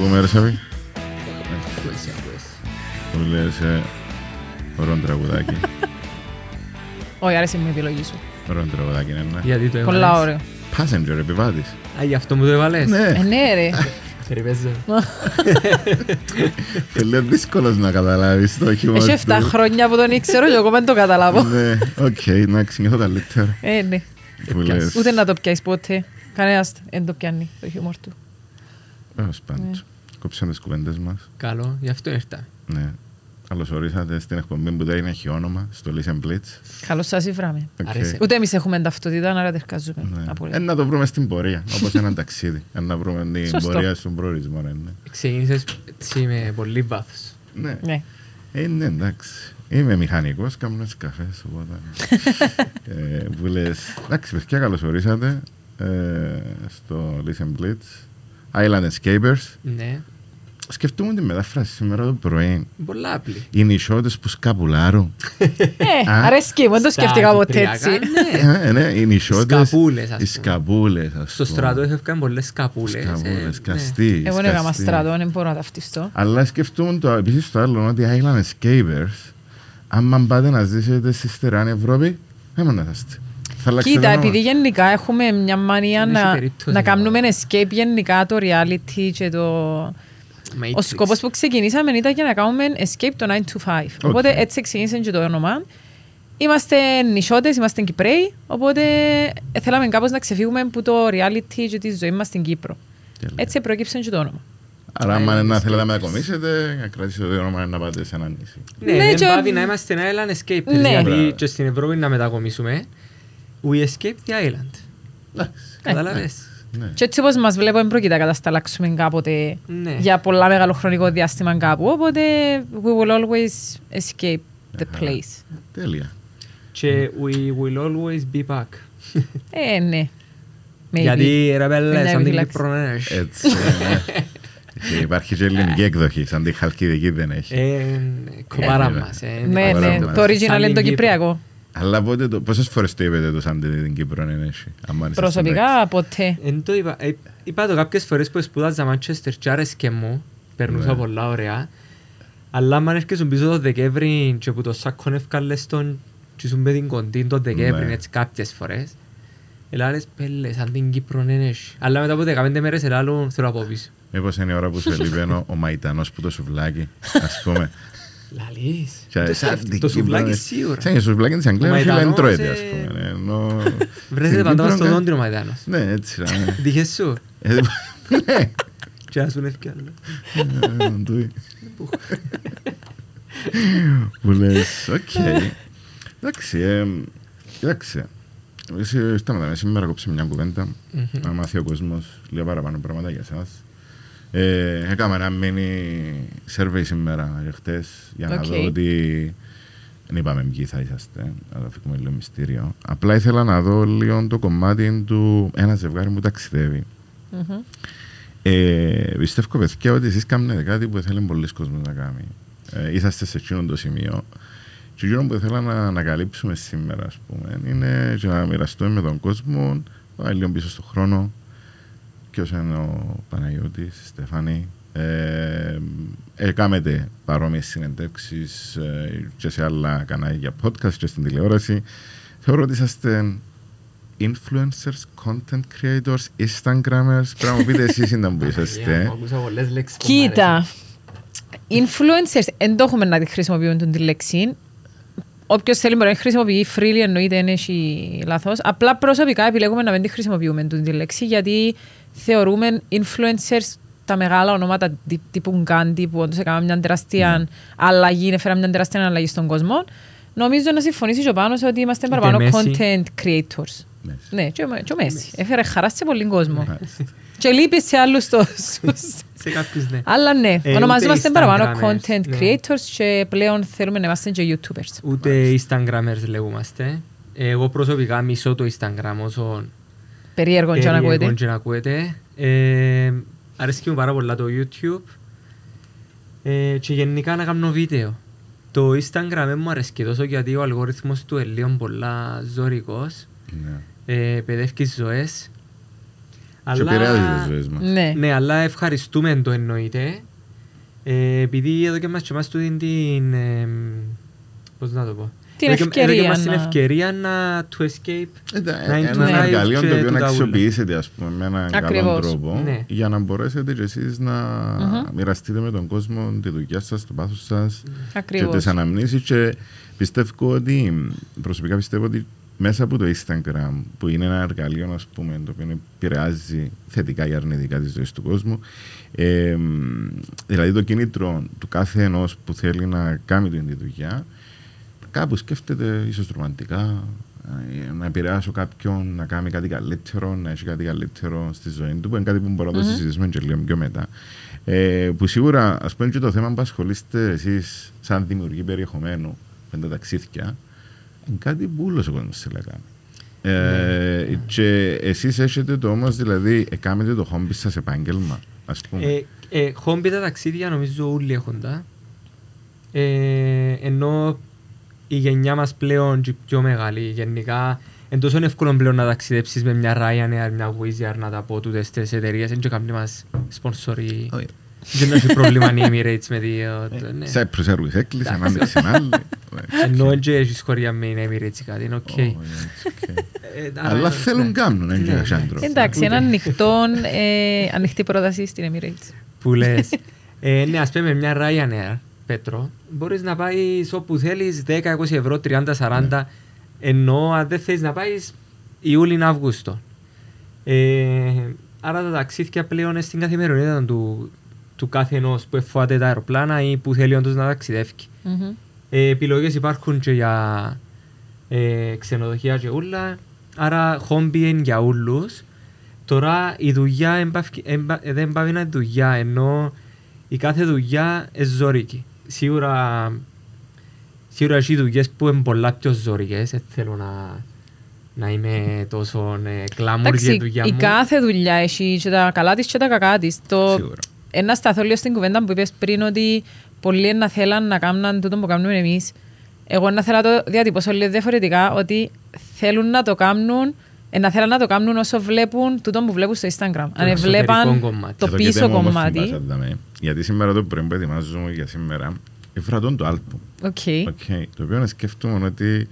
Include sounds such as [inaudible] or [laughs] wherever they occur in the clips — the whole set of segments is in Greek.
Ακούμε ρε Σαβή. Ακούεσαι, ακούεσαι. Που λες ε, ωραίο τραγουδάκι. [laughs] Όχι, άρεσε μου η επιλογή σου. Ωραίο τραγουδάκι είναι ένα. Γιατί το έβαλες; Πολλά ωραίο. Passenger επιβάτης. Α, γι' αυτό μου το έβαλες; Ε, Ναι, ναι ρε. [laughs] Περιπαίζω. είναι [laughs] δύσκολος να καταλάβεις το χιούμορ Έχει 7 του. χρόνια που τον ήξερα και εγώ δεν το καταλάβω. Ναι, οκ, εντάξει, νιώθω καλύτερα. Ε, ναι. Που λες, Ούτε να το πιάσεις ποτέ. Κανένας δεν το πιάνει το χιούμορ του. τέλος πάντων. Κόψαν τις κουβέντες μας. Καλό, γι' αυτό ήρθα. Ναι. Καλώς ορίσατε στην εκπομπή που δεν έχει όνομα, στο Listen Please. Καλώς σας ήβραμε. Οκ. Άρεσε. Ούτε εμείς έχουμε ταυτότητα, άρα τερκάζουμε. Ναι. απόλυτα. Ε, να το βρούμε στην πορεία, όπως ένα ταξίδι. [laughs] Ε, να βρούμε την Σωστό. πορεία στον προορισμό, ναι, ναι. Ξεκίνησες έτσι με πολύ βάθος. Ναι. Ναι. Ε, ναι, εντάξει. Είμαι μηχανικός, κάνω έτσι καφές, οπότε... [laughs] ε, που λες, εντάξει, παιδιά, καλώς ορίσατε ε, στο Listen Blitz. Island Escapers. Ναι, Σκεφτούμε τη μετάφραση σήμερα το πρωί. πολλά απλή. Οι νησιώτες που σκαπουλάρουν. Ε, Α. αρέσκει μου, δεν το Στα σκέφτηκα ποτέ κυπριακά, έτσι. Ναι. ε, ναι, οι νησιώτες. Σκαπούλες, ας Οι πούμε. σκαπούλες, ας Στο πούμε. στρατό έφευγαν πολλές σκαπούλες. ε, Σκαπούλες, ναι. σκαστοί. Εγώ έκανα σκαστοί. στρατό, δεν μπορώ να ταυτιστώ. Αλλά σκεφτούμε το, επίσης το άλλο, ότι οι Island Escapers, άμα πάτε να ζήσετε στη Στερεά Ευρώπη, δεν να θα είστε. Θα αλλάξετε Κοίτα, όνομα. επειδή γενικά έχουμε μια μανία Δεν έχει να, περίπτωση να να κάνουμε escape γενικά το reality και το... Matrix. Ο σκοπός που ξεκινήσαμε ήταν για να κάνουμε escape το 9 to 5. Οπότε Οκ. έτσι ξεκίνησε και το όνομα. Είμαστε νησιώτες, είμαστε Κυπρέοι, οπότε θέλαμε κάπως να ξεφύγουμε από το reality και τη ζωή μας στην Κύπρο. Τέλεια. Έτσι προέκυψε και το όνομα. Άρα, άμα Island να θέλετε να Escapers. μετακομίσετε, να κρατήσετε το όνομα να πάτε σε ένα νησί. Ναι, Ναι, δεν και- πάβει να είμαστε Island Escapers. Ναι. Γιατί Μπράβο. και στην Ευρώπη να μετακομίσουμε. We escape the island. Εντάξει. Κατάλαβες. Ναι. Και έτσι όπως μας βλέπω, δεν πρόκειται να κατασταλάξουμε κάποτε Ναι. για πολλά μεγάλο χρονικό διάστημα κάπου. Οπότε we will always escape the Αχα. place. Τέλεια. Και we will always be back. Ε, ναι. Maybe. Γιατί ρε πέλε, Μια σαν την επιφύλαξη. Κύπρονές. Έτσι. ναι. Και υπάρχει και ελληνική εκδοχή, σαν τη χαλκιδική δεν έχει. Ε, κοπάρα Ε, μας. ε, Ναι, Ωραία, ναι, ωραία. το original Σαν είναι την το Κύπρο. κυπριακό. Αλλά πότε το, πόσες φορές το είπετε το σαν την Κύπρο δεν έχει. άμα είσαστε εντάξει. Προσωπικά ποτέ. Εν το είπα, ε, είπα το κάποιες φορές που σπούδαζα Manchester και άρεσκε μου, περνούσα Ναι. πολλά ωραία. Αλλά αν έρχεσαι πίσω το Δεκέμβρη και που το σάκον ευκάλες τον και σου με την κοντή το Δεκέμβρη Ναι. έτσι κάποιες φορές. Ελάλες πέλε, σαν την Κύπρο δεν έχει. Αλλά μετά από 15 μέρες ελάλουν θέλω από πίσω. Μήπως είναι η ώρα που σε λυπαίνει ο- ο Μαϊτανός που το σουβλάκι, ας πούμε. [laughs] Λαλείς. Και Το σαν σκέφτηκα. την Το Κύπρο, σουβλάκι ναι. σίγουρα. Σαν και σουβλάκι της Αγγλίας, Ο όχι δεν Μαϊτανός, τρώεται, ε, ας πούμε. ναι, Ενώ... [laughs] Βρέθηκε στην πάντα Κύπρο, στο κα- δόντινο Μαϊδάνος. Ναι, έτσι. ρε, ναι. [laughs] Δίχες σου. Ε, [laughs] Ναι. Και ας σου ευκάλλω. Ε, ντουι. Που λες, οκ. Εντάξει, ε, κοίταξε. Εσύ σταματάμε σήμερα, κόψε μια κουβέντα. Να μάθει ο κόσμος λίγα παραπάνω πράγματα για εσάς. Ε, έκαμε ένα mini survey σήμερα για χτες για να Οκ. δω ότι δεν είπαμε ποιοι θα είσαστε, να το φύγουμε λίγο μυστήριο. Απλά ήθελα να δω λίγο το κομμάτι του ένα ζευγάρι που ταξιδεύει. Μμμ. Ε, πιστεύω παιδιά ότι εσείς κάνετε κάτι που θέλει πολλοί κόσμος να κάνει. Ε, είσαστε σε εκείνο το σημείο. Και εκείνο που θέλω να ανακαλύψουμε σήμερα, ας πούμε, είναι και να μοιραστούμε με τον κόσμο, πάει λίγο πίσω στον χρόνο, ποιος είναι ο Παναγιώτης, η Στεφάνη. Ε, ε, κάμετε παρόμοιες συνεντεύξεις ε, και σε άλλα κανάλια για podcast και στην τηλεόραση. Θεωρώ ότι είσαστε influencers, content creators, instagrammers. Πρέπει να μου πείτε εσείς είναι που είσαστε. Ακούσα πολλές λέξεις που μ' Κοίτα, influencers δεν το έχουμε να τη χρησιμοποιούν την τη λέξη. Όποιος θέλει μπορεί να τη χρησιμοποιεί freely εννοείται δεν έχει λάθος. Απλά προσωπικά επιλέγουμε να μην τη χρησιμοποιούμε την τη λέξη γιατί θεωρούμε influencers τα μεγάλα ονόματα τύ- τύπου Γκάντι που όντως έκαναν μια τεράστια αλλαγή, έφεραν μια τεράστια αλλαγή στον κόσμο. Νομίζω να συμφωνήσεις και ο Πάνος ότι είμαστε Και παραπάνω Μέση. content creators. Μέση. Ναι, και ο, και ο Μέση. Έφερε χαρά σε πολύ κόσμο. Μάλιστα. Και λείπει σε άλλους τόσους. Σε κάποιους ναι. Αλλά ναι, Ε, ονομαζόμαστε ούτε παραπάνω Instagrammers, content ναι. creators και πλέον θέλουμε να είμαστε και YouTubers. Ούτε Instagrammers λέγομαστε. Εγώ προσωπικά μισώ το Instagram όσο Περίεργο και να περίεργο ακούετε. και να ακούετε. Ε, αρέσκει μου πάρα πολλά το YouTube ε, και γενικά να κάνω βίντεο. Το Instagram δεν μου αρέσκει τόσο γιατί ο αλγόριθμος του είναι λίγο πολλά ζωρικός. Ναι. Ε, παιδεύκεις ζωές. Και επηρεάζει τις ζωές μας. Ναι. Ναι, αλλά ευχαριστούμε το εννοείται. Ε, επειδή εδώ και μας και εμάς του δίνει την... ε, πώς να το πω. Την Εδώ και- εδώ και ευκαιρία μας την να- ευκαιρία να to escape. Ε, τα- Nine Ένα to five εργαλείο και το οποίο τούτα να ούλα. αξιοποιήσετε ας πούμε, με έναν καλό Ακριβώς. τρόπο Ναι. για να μπορέσετε και εσείς να Μμμ. μοιραστείτε με τον κόσμο τη δουλειά σας, το πάθος σας και Ακριβώς. τις αναμνήσεις και πιστεύω ότι προσωπικά πιστεύω ότι μέσα από το Instagram που είναι ένα εργαλείο ας πούμε, το οποίο επηρεάζει θετικά ή αρνητικά τη ζωή του κόσμου ε, δηλαδή το κίνητρο του κάθε ενός που θέλει να κάνει την τη δουλειά κάπου σκέφτεται ίσως ρομαντικά ε, να επηρεάσω κάποιον να κάνει κάτι καλύτερο, να έχει κάτι καλύτερο στη ζωή του, που είναι κάτι που μπορούμε να το Μμμ. συζητήσουμε και λίγο πιο μετά. Ε, που σίγουρα, ας πούμε, και το θέμα που ασχολείστε εσείς σαν δημιουργοί περιεχομένου με τα ταξίδια, είναι κάτι που όλος ο κόσμος θέλει να κάνει. Ε, και εσείς έχετε το όμως, δηλαδή, ε, κάνετε το χόμπι σας επάγγελμα, ας πούμε. Ε, ε, χόμπι τα ταξίδια νομίζω όλοι έχουν τα. Ε, ενώ η γενιά μας πλέον και η πιο μεγάλη γενικά είναι τόσο εύκολο πλέον να ταξιδέψεις με μια Ryanair, μια Wizz Air, να τα πω τούτες τις εταιρείες, είναι και κάποιοι μας σπονσοροί. Όχι. Δεν έχει πρόβλημα οι Emirates με δύο. το- ναι. Cyprus Airways έκλεισε, Εντάξει. ανάμειξη άλλη. Ενώ δεν έχεις χωρία με οι Emirates ή κάτι, είναι οκ. Oh, yeah, it's okay. Ε, άρα, Αλλά ναι. θέλουν κάνουν, δεν Ναι, είναι ναι. Σάντρο. Εντάξει, ένα Ούτε. ανοιχτό, ε, ανοιχτή πρόταση στην Emirates. που λες. ε, ναι, ας πούμε μια Ryanair, Πέτρο, μπορείς να πάεις όπου θέλεις 10, 20 ευρώ, 30, 40, ενώ αν δεν θέλεις να πάεις Ιούλιν-Αύγουστο. Ε, άρα τα ταξίδια πλέον είναι στην καθημερινότητα του, του κάθε ενός που εφοάται τα αεροπλάνα ή που θέλει όντως να ταξιδεύει. Μμμ. Ε, επιλογές υπάρχουν και για ε, ξενοδοχεία και ούλα, άρα χόμπι είναι για ούλους. Τώρα η δουλειά εμπαυκ- εμπα- ε, δεν πάει να είναι δουλειά, ενώ η κάθε δουλειά είναι ζώρικη. Σίγουρα, σίγουρα έχει δουλειές που είναι πολλά πιο ζώρικες, δεν θέλω να, να είμαι τόσο ε, glamour για Εντάξει, τη δουλειά η μου. κάθε δουλειά έχει και τα καλά της και τα κακά της. Το... Σίγουρα. Ένα σταθώ λίγο στην κουβέντα που είπες πριν ότι πολλοί να θέλαν να κάνουν τούτο που κάνουμε εμείς. Εγώ να θέλω να το διατυπώσω λίγο διαφορετικά ότι θέλουν να το κάνουν ε, να θέλουν να το κάνουν όσο βλέπουν τούτο που βλέπουν στο Instagram. Αν εσωτερικό βλέπαν κομμάτι. το Εδώ και πίσω δεν μου όμως κομμάτι. θυμάσαι, δάμε. Γιατί σήμερα το πρωί που ετοιμάζομαι για σήμερα, έφερα το άλπουμ. OK. Okay. Το οποίο να σκέφτομαι ότι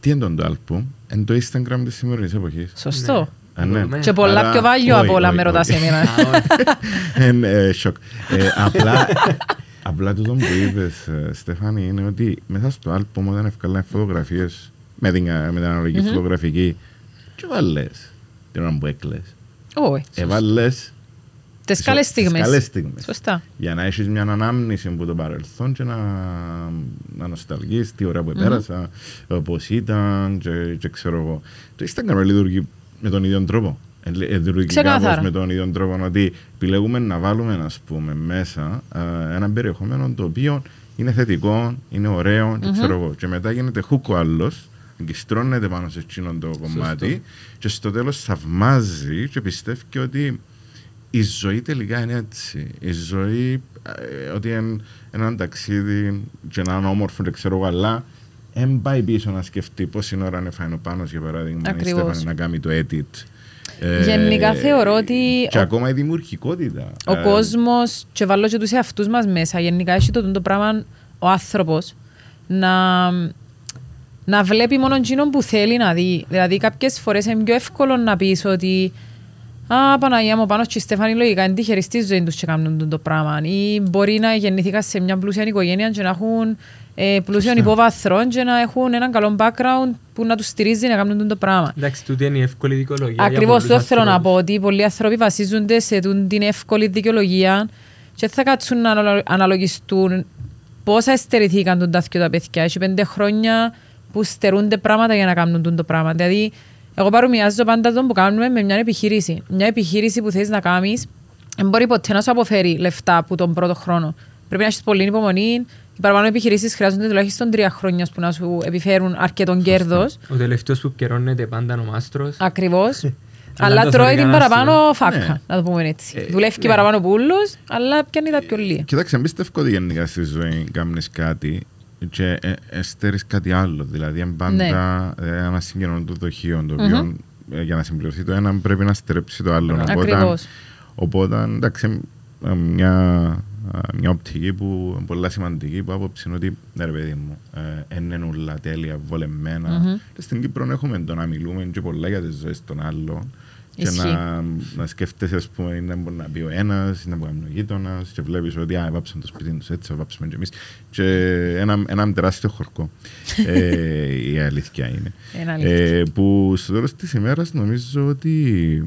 τι είναι το άλπουμ, είναι το Instagram της σημερινής εποχής. Σωστό. Α, ναι. Ναι. Και πολλά Άρα, πιο βάλιο όχι, από όλα όχι, με ρωτάς όχι. εμένα. Α, όχι. [laughs] Είναι ε, σοκ. Ε, απλά, απλά τούτο που είπες, ε, Στέφανη, είναι ότι μέσα στο άλπουμ όταν ευκάλαν φωτογραφίες με την, με την αναλογική Μμμ. φωτογραφική και βάλες την ώρα που έκλαις. Όχι. Έβαλες Τις καλές τις καλές στιγμές. στιγμές. Σωστά. για να έχεις μια ανάμνηση από το παρελθόν και να, να νοσταλγείς τι ώρα που πέρασα, πώς ήταν και, και ξέρω εγώ. Το Instagram λειτουργεί με τον ίδιο τρόπο. Ε, λε- ε, Λειτουργεί Ξεκάθαρα. κάπως με τον ίδιο τρόπο ότι επιλέγουμε να βάλουμε ας πούμε, μέσα ε, ένα περιεχόμενο το οποίο είναι θετικό, είναι ωραίο και ξέρω εγώ. Και μετά γίνεται χούκο ο άλλος, εγκιστρώνεται πάνω σε εκείνο το κομμάτι και στο τέλος θαυμάζει και πιστεύει και ότι η ζωή τελικά είναι έτσι. Η ζωή, ε, ότι είναι ένα ταξίδι και έναν όμορφο και ξέρω εγώ, αλλά δεν πάει πίσω να σκεφτεί πόση ώρα είναι φάει ο Πάνος, για παράδειγμα, η Ακριβώς. Στέφανη να κάνει το edit. Ε, Γενικά θεωρώ ότι Και ο- ακόμα η δημιουργικότητα. Ο Ε, κόσμος και βάλω και τους εαυτούς μας μέσα. Γενικά έχει το, το πράγμα ο άνθρωπος να, να βλέπει μόνο εκείνο που θέλει να δει. Δηλαδή κάποιες φορές είναι πιο εύκολο να πεις ότι Α, Παναγία μου, πάνω και η Στέφανη λογικά είναι τυχεροί στη ζωή τους και κάνουν τούτο το πράγμα. Ή μπορεί να γεννηθήκα σε μια πλούσια οικογένεια και να έχουν ε, πλούσιον Σωστά. υπόβαθρο και να έχουν έναν καλό background που να τους στηρίζει να κάνουν τούτο το πράγμα. Εντάξει, τούτη είναι η εύκολη δικαιολογία. για Ακριβώς πολλούς το θέλω να ανθρώπους. πω ότι πολλοί άνθρωποι βασίζονται σε τούν την εύκολη δικαιολογία και θα κάτσουν να αναλο- αναλογιστούν πόσα εστερηθήκαν τον τάθκιο τα παιδιά. Έχει πέντε χρόνια που στερούνται πράγματα για να κάνουν τούν το πράγμα. Δηλαδή, εγώ παρομοιάζω πάντα τον που κάνουμε με μια επιχείρηση. Μια επιχείρηση που θες να κάνεις δεν μπορεί ποτέ να σου αποφέρει λεφτά από τον πρώτο χρόνο. Πρέπει να έχεις πολύ υπομονή. Οι παραπάνω επιχειρήσεις χρειάζονται τουλάχιστον τρία χρόνια που να σου επιφέρουν αρκετό κέρδος. Ο τελευταίος που καιρώνεται πάντα είναι ο μάστρος. Ακριβώς. [laughs] Αλλά αλλά το τρώει φέρει την κανένας παραπάνω σίγουρα. φάκα, Ναι. να το πούμε έτσι. Ε, Δουλεύει και ναι. παραπάνω που ούλους, αλλά πιάνει τα πιο λίγα. Κοιτάξτε, εμπιστεύω ότι γενικά στη ζωή κάνεις κάτι και ε, εστερείς κάτι άλλο. Δηλαδή, είναι πάντα ε, ένα συγκεκριμένο το δοχείο, το οποίο ε, για να συμπληρωθεί το ένα πρέπει να στρέψει το άλλο. Οπότε, Ακριβώς. οπότε εντάξει, ε, μια, ε, μια οπτική που είναι πολύ σημαντική που άποψη είναι ότι ναι, ρε παιδί μου, ε, είναι όλα τέλεια, βολεμένα. Μμμ. Και στην Κύπρο έχουμε το να μιλούμε και πολλά για τις ζωές των άλλων. Και Ισχύει. να, να σκέφτεσαι, ας πούμε, να μπορεί να πει ο ένας, να μπορεί να πει ο γείτονας και βλέπεις ότι α, βάψαν το σπίτι τους έτσι, θα βάψουμε και εμείς. Και ένα, ένα τεράστιο χορκό. ε, η αλήθεια είναι. Είναι αλήθεια. Ε, που στο τέλος της ημέρας νομίζω ότι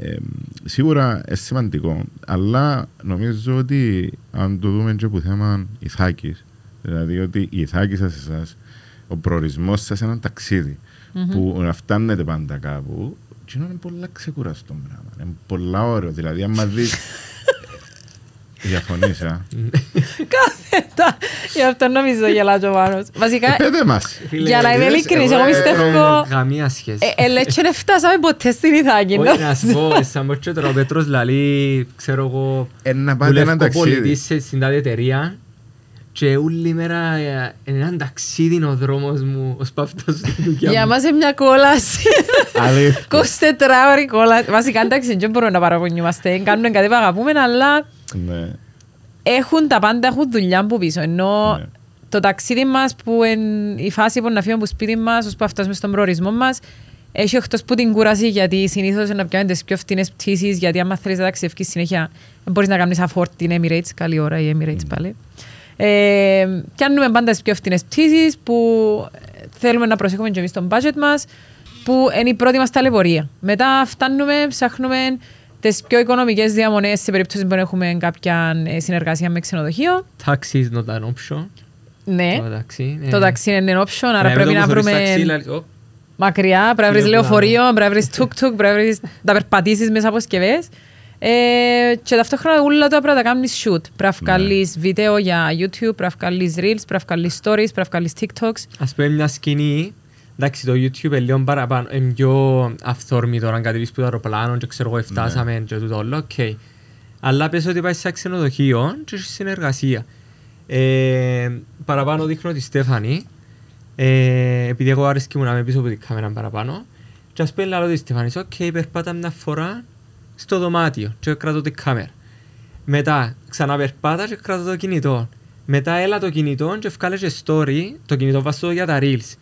ε, σίγουρα είναι σημαντικό, αλλά νομίζω ότι αν το δούμε και από θέμα ηθάκης, δηλαδή ότι η ηθάκη σας εσάς, ο προορισμός σας είναι ένα ταξίδι, που να φτάνετε πάντα κάπου, και είναι πολλά ξεκουραστό πράγμα. Είναι πολλά ωραίο. Δηλαδή, άμα δεις... [laughs] Διαφωνείς, α. Κάθετα. Γι' αυτό νομίζω γελάζει ο Μάνος. Βασικά, Ε, Πέτε μας. Φίλε, για να είμαι λες, ειλικρινής, εγώ εγώ δεν πιστεύω... έχω Καμία σχέση. ε, ε, λέει και δεν φτάσαμε ποτέ στην Ιθάκη. Όχι να σου πω, σαν πως και τώρα ο Πέτρος λαλεί, ξέρω εγώ, Ε, να πάτε ένα δουλεύω ταξίδι. πολιτής σε- στην τάδε εταιρεία και όλη μέρα ε, είναι έναν ταξίδι είναι ο δρόμος μου ως παυτός στη δουλειά Για μου. μας είναι μια κόλαση. Αλήθεια. 24 ώρη κόλαση. Βασικά εντάξει δεν μπορούμε να παραπονιούμαστε. Κάνουμε κάτι που αγαπούμε, αλλά Ναι. έχουν τα πάντα, έχουν δουλειά που πίσω. Ενώ Ναι. το ταξίδι μας που είναι η φάση που να φύγουμε από σπίτι μας, ώσπου να φτάσουμε στον προορισμό μας, έχει εκτός που την κούραση γιατί συνήθως να πιάνουν τις πιο φτηνές πτήσεις γιατί άμα θέλεις να ταξιδευκείς συνέχεια δεν μπορείς να κάνεις afford την Emirates, καλή ώρα η Emirates πάλι. Ε, πιάνουμε πάντα τις πιο φτηνές πτήσεις που θέλουμε να προσέχουμε και εμείς τον budget μας που είναι η πρώτη μας ταλαιπωρία. Μετά φτάνουμε, ψάχνουμε τις πιο οικονομικές διαμονές σε περίπτωση που έχουμε κάποια ε, συνεργασία με ξενοδοχείο. Taxi is not an option. Ναι, Το ταξί. το ταξί είναι ένα option, άρα Ναι, πρέπει με να το που θωρείς βρούμε ταξί, λαλείς, «Ω, μακριά, πρέπει να βρεις Λέω λεωφορείο, πρέπει να βρεις τουκ-τουκ, πρέπει να βρεις να περπατήσεις μέσα από σκευές. Ε, και ταυτόχρονα όλα τα πρέπει να τα κάνεις shoot. Πρέπει να βγάλεις βίντεο για YouTube, πρέπει να βγάλεις reels, πρέπει να βγάλεις stories, πρέπει να βγάλεις TikToks. Ας πούμε μια σκηνή, εντάξει το YouTube είναι λίγο παραπάνω, είναι πιο αυθόρμητο αν κατεβείς που το αεροπλάνο και ξέρω εγώ φτάσαμε και τούτο όλο, οκ. Αλλά πες ότι πάει σε ένα ξενοδοχείο και έχει συνεργασία. Ε, παραπάνω δείχνω τη Στέφανη, ε, επειδή εγώ άρεσκε μου να είμαι πίσω από την κάμερα παραπάνω και ας πούμε λέω τη Στέφανη, οκ, περπάτα μια φορά στο δωμάτιο και κρατώ την κάμερα. Μετά ξαναπερπάτα και κρατώ το κινητό. Μετά έλα το κινητό και βγάλες και story, το κινητό βάζω για τα reels.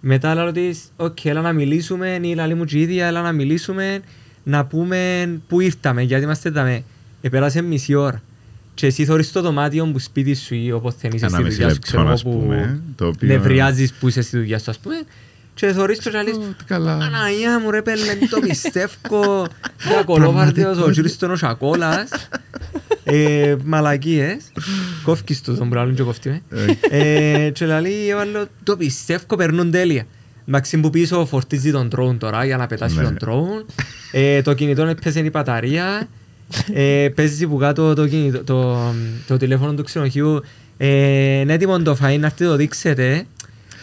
Μετά λέω της, οκ, έλα να μιλήσουμε, ή λαλεί μου και η ίδια, έλα να μιλήσουμε, να πούμε πού ήρθαμε, γιατί είμαστε δαμε. Επέρασε μισή ώρα. Και εσύ θωρείς το δωμάτιο που σπίτι σου ή όπως δεν είσαι στη Ένα μισή δουλειά σου, λεπτό, ξέρω εγώ, ας που πούμε, το οποίο- νευριάζεις που είσαι στη δουλειά σου, ας πούμε. Και θωρείς το και λες, Ω, τι καλά. Παναγία μου ρε πελλέ, δεν το πιστεύω. Για [laughs] κωλόφαρδος ο κύριος τον ο Σακόλας. Ε, Μαλακίες. Κόφκεις το τον πράγμα και κόφτει με. Ε, Και λέει, έβαλω, το πιστεύω, περνούν τέλεια. Εντάξει που πίσω φορτίζει τον drone τώρα για να πετάσει Ναι. τον drone. Ε, Το κινητό έπαιζε η μπαταρία. Ε, Παίζει που κάτω το, κινητό, το, το τηλέφωνο του ξενοδοχείου. Ε, Είναι έτοιμο το φαΐν, να έρθει το δείξετε.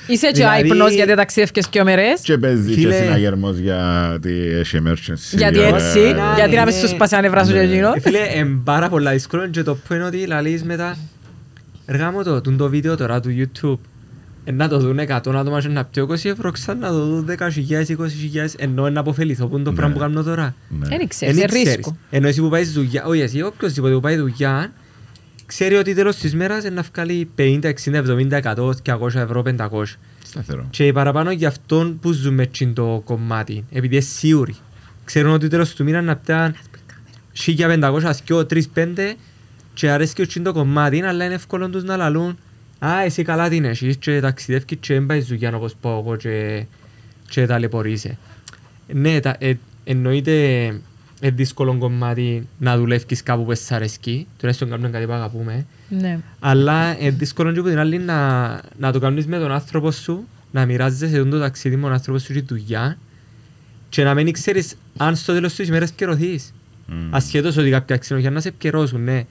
Είσαι και Δηλαδή- άϊπνος γιατί ταξίδευκες και ομερές; Και παίζει και Φίλε- συναγερμός γιατί έχει emergency. Γιατί ε, έτσι, ε, γιατί να ναι. μην σου σπάσει τα νευρά σου και Ναι. εκείνο. Ε, Φίλε, είναι πάρα πολλά δύσκολο και το που είναι ότι λαλείς μετά Εργά μου το, τούν το βίντεο τώρα του YouTube ε, να το δουν 100 άτομα και να πιω 20 ευρώ ξανά να το δουν 10.000, 20.000 ενώ να αποφεληθώ που είναι το Ναι. πράγμα που κάνω τώρα. Ναι. Δεν ξέρεις, Εν είναι ξέρεις. ρίσκο. Ενώ εσύ που πάει δουλειά, όχι εσύ, οποιοςδήποτε που πάει δουλειά ξέρει ότι τέλος της μέρας είναι να βγάλει 50, 60, 70, 100, 200 ευρώ, 500. Σταθερό. Και παραπάνω για αυτόν που ζούμε τσιν το κομμάτι, επειδή είναι σίγουροι. Ξέρουν ότι τέλος του μήνα να πιάνουν 1500, 2, 3, 5 και αρέσκει τσιν το κομμάτι, αλλά είναι εύκολο τους να λαλούν «Α, εσύ καλά την έχεις και ταξιδεύκεις και δεν πάεις δουλειά όπως πάω εγώ και, και ταλαιπωρείσαι». Ναι, τα, ε, εννοείται είναι δύσκολο κομμάτι να δουλεύεις κάπου που σ' αρέσκει, τουλάχιστον κάνουμε κάτι που αγαπούμε. Ναι. Αλλά είναι δύσκολο και από την άλλη να, να το κάνεις με τον άνθρωπο σου, να μοιράζεσαι το ταξίδι με τον άνθρωπο σου και τη δουλειά και να μην ξέρεις αν στο τέλος της ημέρας επικαιρωθείς. Μμ. Ασχέτως ότι κάποια ξενοχεία να σε επικαιρώσουν, ναι.